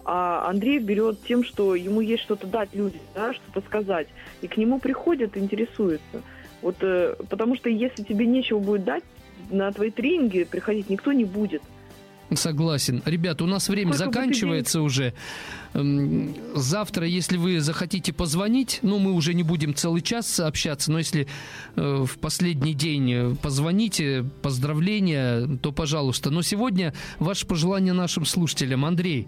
Speaker 4: А Андрей берет тем, что ему есть что-то дать людям, да, что-то сказать. И к нему приходят, интересуются. Вот, э, потому что если тебе нечего будет дать, на твои тренинги приходить никто не будет.
Speaker 2: Согласен. Ребята, у нас время Сколько заканчивается уже. Завтра, если вы захотите позвонить, ну, мы уже не будем целый час общаться, но если э, в последний день позвоните, поздравления, то пожалуйста. Но сегодня ваше пожелание нашим слушателям. Андрей.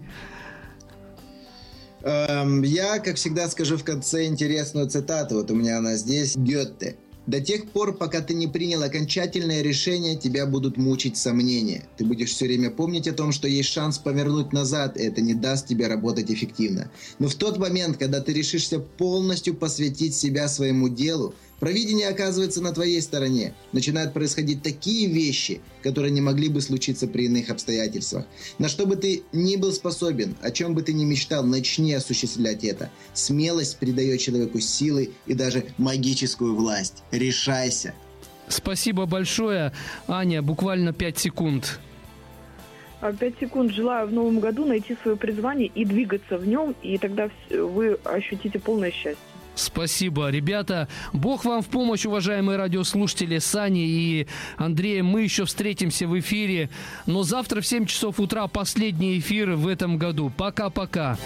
Speaker 3: Эм, я, как всегда, скажу в конце интересную цитату. Вот у меня она здесь. Гетте. До тех пор, пока ты не принял окончательное решение, тебя будут мучить сомнения. Ты будешь все время помнить о том, что есть шанс повернуть назад, и это не даст тебе работать эффективно. Но в тот момент, когда ты решишься полностью посвятить себя своему делу, Провидение оказывается на твоей стороне. Начинают происходить такие вещи, которые не могли бы случиться при иных обстоятельствах. На что бы ты ни был способен, о чем бы ты ни мечтал, начни осуществлять это. Смелость придает человеку силы и даже магическую власть. Решайся.
Speaker 2: Спасибо большое, Аня. Буквально 5 секунд.
Speaker 4: 5 а, секунд. Желаю в новом году найти свое призвание и двигаться в нем, и тогда вы ощутите полное счастье.
Speaker 2: Спасибо, ребята. Бог вам в помощь, уважаемые радиослушатели Сани и Андрея. Мы еще встретимся в эфире. Но завтра в 7 часов утра последний эфир в этом году. Пока-пока.